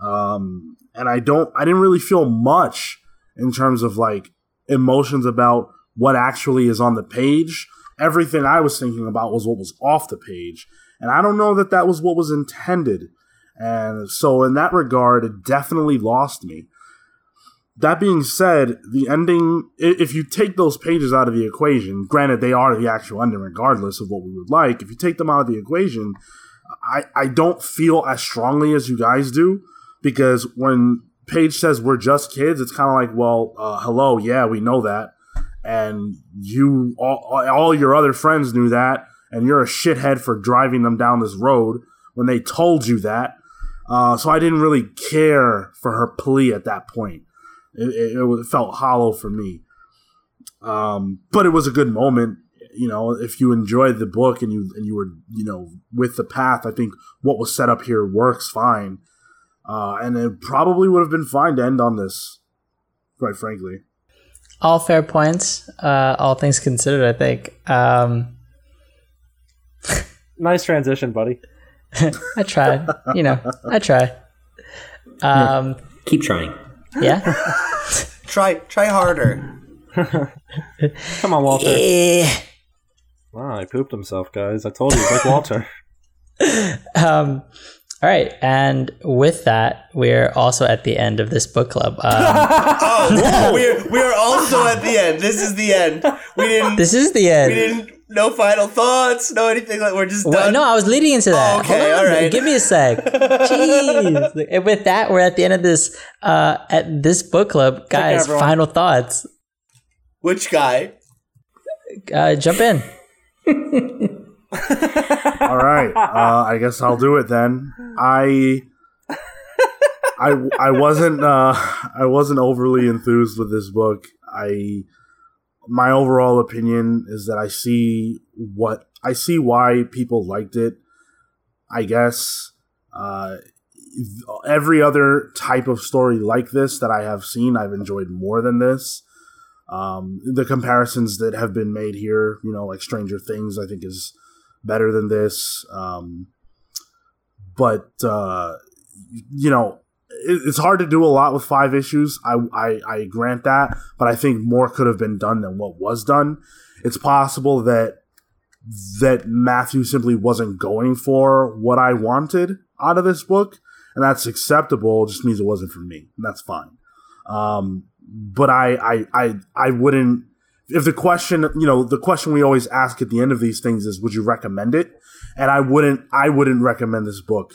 Um, and I don't, I didn't really feel much in terms of like emotions about what actually is on the page. Everything I was thinking about was what was off the page. And I don't know that that was what was intended. And so, in that regard, it definitely lost me. That being said, the ending, if you take those pages out of the equation, granted, they are the actual ending regardless of what we would like, if you take them out of the equation, I, I don't feel as strongly as you guys do because when Paige says we're just kids, it's kind of like, well, uh, hello, yeah, we know that. And you, all, all your other friends knew that, and you're a shithead for driving them down this road when they told you that. Uh, so I didn't really care for her plea at that point. It, it, it felt hollow for me. Um, but it was a good moment. You know, if you enjoyed the book and you and you were you know with the path, I think what was set up here works fine. Uh, and it probably would have been fine to end on this, quite frankly. All fair points. Uh, all things considered, I think. Um, Nice transition, buddy. I try. you know, I try. Um, Keep trying. Yeah. try try harder. Come on, Walter. Eh. Wow, he pooped himself, guys. I told you, he's like Walter. Um, all right, and with that, we're also at the end of this book club. Um, Oh, we're we're also at the end. This is the end. We didn't this is the end. we didn't no final thoughts, no anything like we're just What? done. No, I was leading into that. Oh, okay, Hold on, all right. Give me a sec. Jeez. And with that, we're at the end of this uh at this book club. Guys, everyone. final thoughts. Which guy? Uh jump in. All right, uh, I guess I'll do it then. I, I, I wasn't, uh, I wasn't overly enthused with this book. I, my overall opinion is that I see what I see why people liked it. I guess uh, every other type of story like this that I have seen, I've enjoyed more than this. Um, the comparisons that have been made here, you know, like Stranger Things, I think is better than this. Um, but uh, you know, it's hard to do a lot with five issues. I, I I grant that, but I think more could have been done than what was done. It's possible that that Matthew simply wasn't going for what I wanted out of this book, and that's acceptable. It just means it wasn't for me, and that's fine. Um, but I, I, I, I wouldn't. If the question, you know, the question we always ask at the end of these things is, "Would you recommend it?" And I wouldn't. I wouldn't recommend this book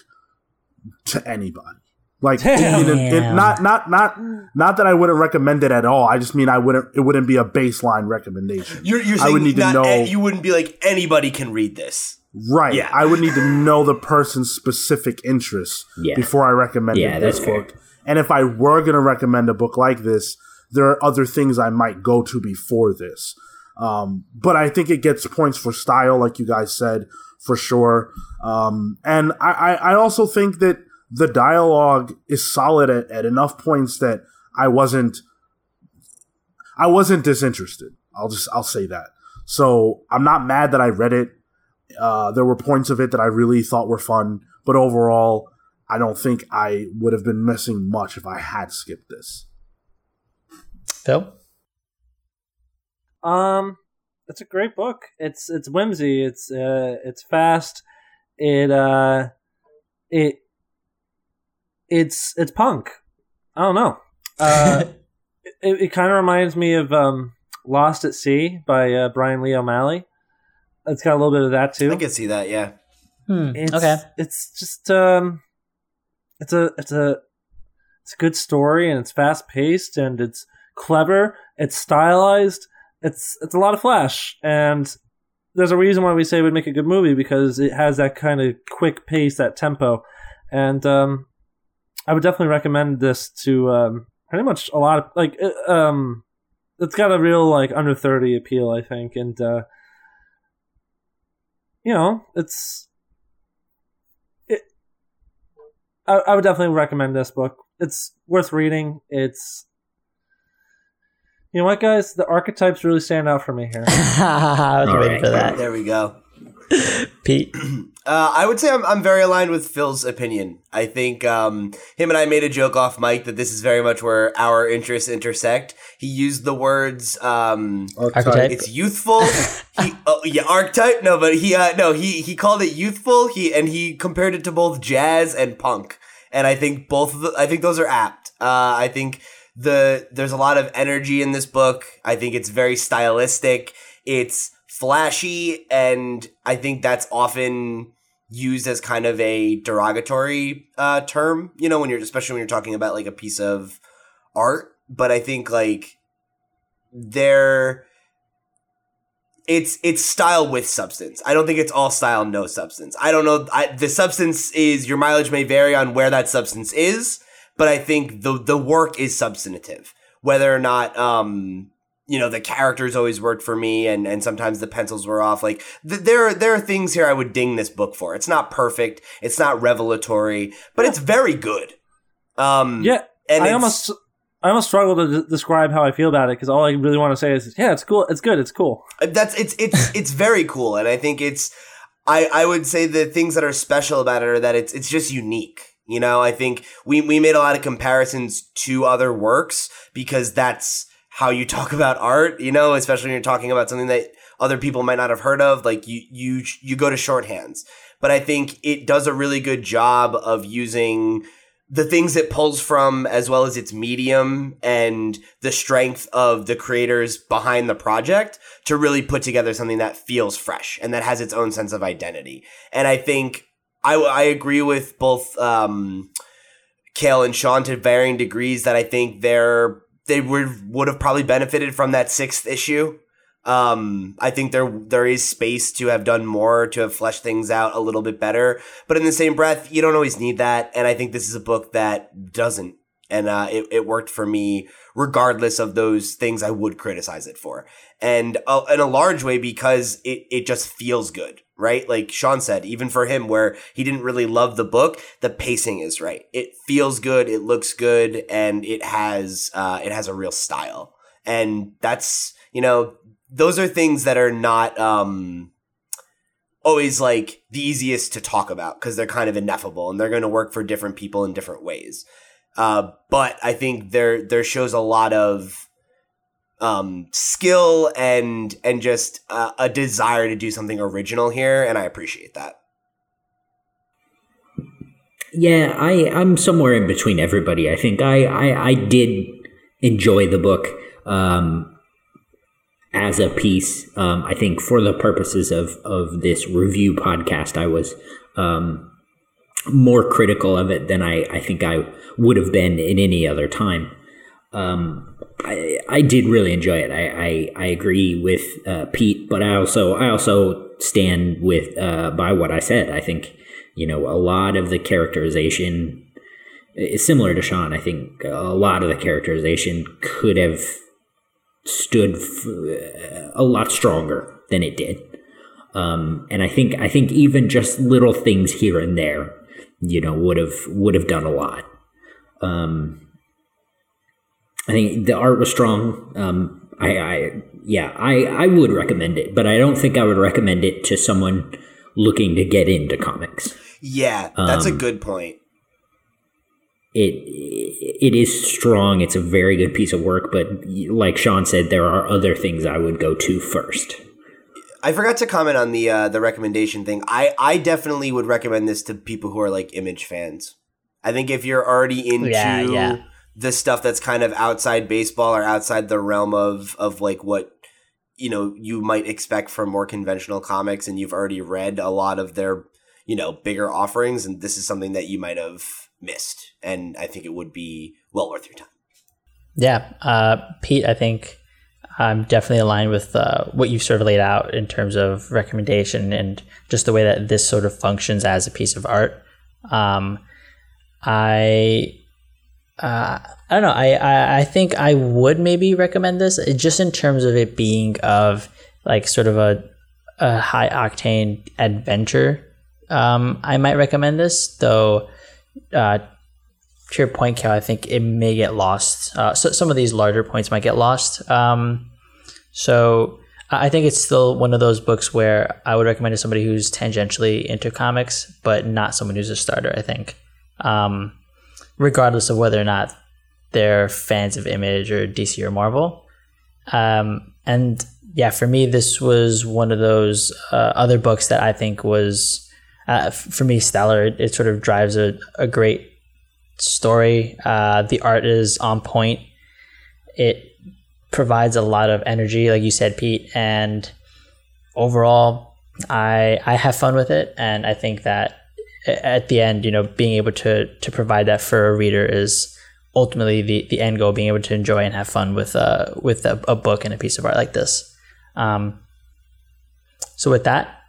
to anybody. Like, Damn. it- it- it- not, not, not, not that I wouldn't recommend it at all. I just mean I wouldn't. It wouldn't be a baseline recommendation. You're you're I would need to know- a- you wouldn't be like anybody can read this. Right. Yeah. I would need to know the person's specific interests Yeah. before I recommend Yeah, this that's fair. book. And if I were going to recommend a book like this, there are other things I might go to before this. Um, but I think it gets points for style, like you guys said, for sure. Um, and I, I, I also think that the dialogue is solid at, at enough points that I wasn't I wasn't disinterested. I'll just I'll say that. So I'm not mad that I read it. Uh, there were points of it that I really thought were fun, but overall, I don't think I would have been missing much if I had skipped this. Phil? Um, it's a great book. It's it's whimsy. It's uh, it's fast. It uh, it it's it's punk. I don't know. Uh, it it kind of reminds me of um, Lost at Sea by uh, Brian Lee O'Malley. It's got a little bit of that too. I can see that. Yeah. Hmm, It's, okay. It's just um, it's a it's a it's a good story and it's fast paced and it's clever. It's stylized. It's it's a lot of flash and there's a reason why we say it would make a good movie because it has that kind of quick pace, that tempo, and um, I would definitely recommend this to um, pretty much a lot of like it, um, it's got a real like under thirty appeal, I think, and uh, you know, it's it. I, I would definitely recommend this book. It's worth reading. It's you know what, guys, the archetypes really stand out for me here. I was All waiting right. for that. There we go. Pete. Uh, I would say I'm, I'm very aligned with Phil's opinion. I think um, him and I made a joke off mic that this is very much where our interests intersect. He used the words um, Archetype. it's youthful. he oh, yeah archetype no, but he uh, no he he called it youthful. He and he compared it to both jazz and punk. And I think both of the, I think those are apt. Uh, I think the there's a lot of energy in this book. I think it's very stylistic. It's flashy, and I think that's often used as kind of a derogatory uh, term. You know, when you're especially when you're talking about like a piece of art. But I think like they're it's it's style with substance. I don't think it's all style, no substance. I don't know. I, the substance is your mileage may vary on where that substance is, but I think the the work is substantive. Whether or not um you know the characters always worked for me, and and sometimes the pencils were off. Like th- there are there are things here I would ding this book for. It's not perfect. It's not revelatory, but it's very good. Um Yeah, and I almost I almost struggle to d- describe how I feel about it because all I really want to say is, yeah, it's cool, it's good, it's cool. that's it's it's it's very cool and i think it's i i would say the things that are special about it are that it's it's just unique you know i think we we made a lot of comparisons to other works because that's how you talk about art you know especially when you're talking about something that other people might not have heard of like you you you go to shorthands but i think it does a really good job of using the things it pulls from as well as its medium and the strength of the creators behind the project to really put together something that feels fresh and that has its own sense of identity. And I think I, I agree with both um, Cale and Sean to varying degrees that I think they're they would would have probably benefited from that sixth issue. Um, I think there there is space to have done more to have fleshed things out a little bit better. But in the same breath, you don't always need that. And I think this is a book that doesn't. And uh, it, it worked for me regardless of those things I would criticize it for. And uh, in a large way because it, it just feels good, right? Like Sean said, even for him where he didn't really love the book, the pacing is right. It feels good, it looks good, and it has uh, it has a real style. And that's, you know, those are things that are not um always like the easiest to talk about because they're kind of ineffable and they're going to work for different people in different ways. Uh, but I think there there shows a lot of um, skill and and just uh, a desire to do something original here, and I appreciate that. Yeah, I I'm somewhere in between everybody. I think I I, I did enjoy the book um, as a piece. Um, I think for the purposes of of this review podcast, I was um, more critical of it than I I think I would have been in any other time. Um, I I did really enjoy it. I I, I agree with uh, Pete, but I also I also stand with uh, by what I said. I think you know a lot of the characterization is similar to Sean. I think a lot of the characterization could have stood f- a lot stronger than it did. Um, and I think I think even just little things here and there, you know, would have would have done a lot. Um, I think the art was strong. Um, I, I yeah, I I would recommend it, but I don't think I would recommend it to someone looking to get into comics. Yeah, that's a Um, good point. it it is strong. It's a very good piece of work, but like Sean said, there are other things I would go to first. I forgot to comment on the uh, the recommendation thing. I I definitely would recommend this to people who are like image fans. I think if you're already into Yeah, yeah. the stuff that's kind of outside baseball or outside the realm of of like what you know you might expect from more conventional comics, and you've already read a lot of their you know bigger offerings, and this is something that you might have missed, and I think it would be well worth your time. Yeah, uh, Pete, I think I'm definitely aligned with uh, what you've sort of laid out in terms of recommendation and just the way that this sort of functions as a piece of art. Um, I, uh, I don't know. I, I, I think I would maybe recommend this uh, just in terms of it being of like sort of a, a high octane adventure. Um, I might recommend this though. Uh, to your point, Cal, I think it may get lost. Uh, so some of these larger points might get lost. Um, so I think it's still one of those books where I would recommend to somebody who's tangentially into comics, but not someone who's a starter. I think, um, regardless of whether or not they're fans of Image or DC or Marvel. Um, and yeah, for me, this was one of those uh, other books that I think was, uh, for me, stellar. It, it sort of drives a, a great story. Uh, the art is on point. It provides a lot of energy, like you said, Pete. And overall, I I have fun with it, and I think that at the end, you know, being able to to provide that for a reader is ultimately the the end goal. Being able to enjoy and have fun with uh with a, a book and a piece of art like this. Um, so with that,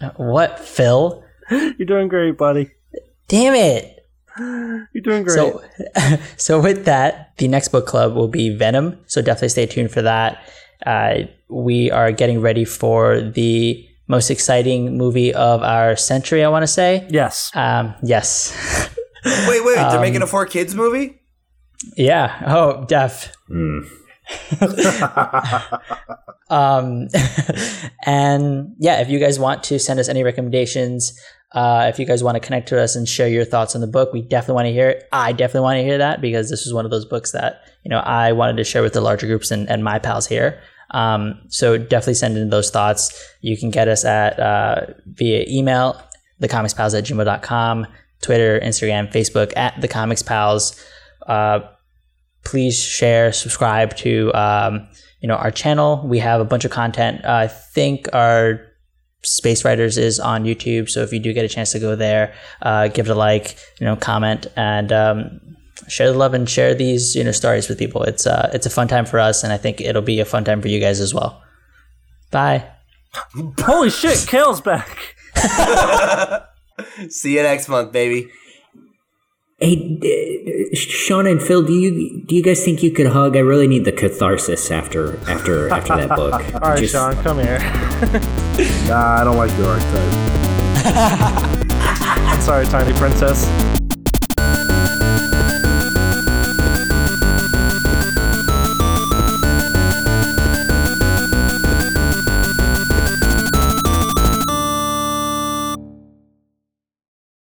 uh, what Phil? You're doing great, buddy. Damn it! You're doing great. So, so with that, the next book club will be Venom. So definitely stay tuned for that. Uh, we are getting ready for the most exciting movie of our century. I want to say, yes. um, yes, Wait, wait, they're making a four kids movie. yeah. Oh, Def. um, and yeah, if you guys want to send us any recommendations, uh, if you guys want to connect to us and share your thoughts on the book, we definitely want to hear it. I definitely want to hear that because this is one of those books that you know I wanted to share with the larger groups and, and my pals here. Um, so definitely send in those thoughts. You can get us at uh, via email, thecomicspals at gmail.com, Twitter, Instagram, Facebook at the Comics Pals. Uh, please share, subscribe to um, you know our channel. We have a bunch of content. I think our Space Riders is on YouTube, so if you do get a chance to go there, uh, give it a like, you know, comment, and um, share the love and share these you know stories with people. It's uh, it's a fun time for us, and I think it'll be a fun time for you guys as well. Bye. Holy shit, Cale's back. See you next month, baby. Hey, uh, Sean and Phil, do you do you guys think you could hug? I really need the catharsis after after after that book. All right, Just- Sean, come here. Nah, I don't like the archetype. I'm sorry, tiny princess.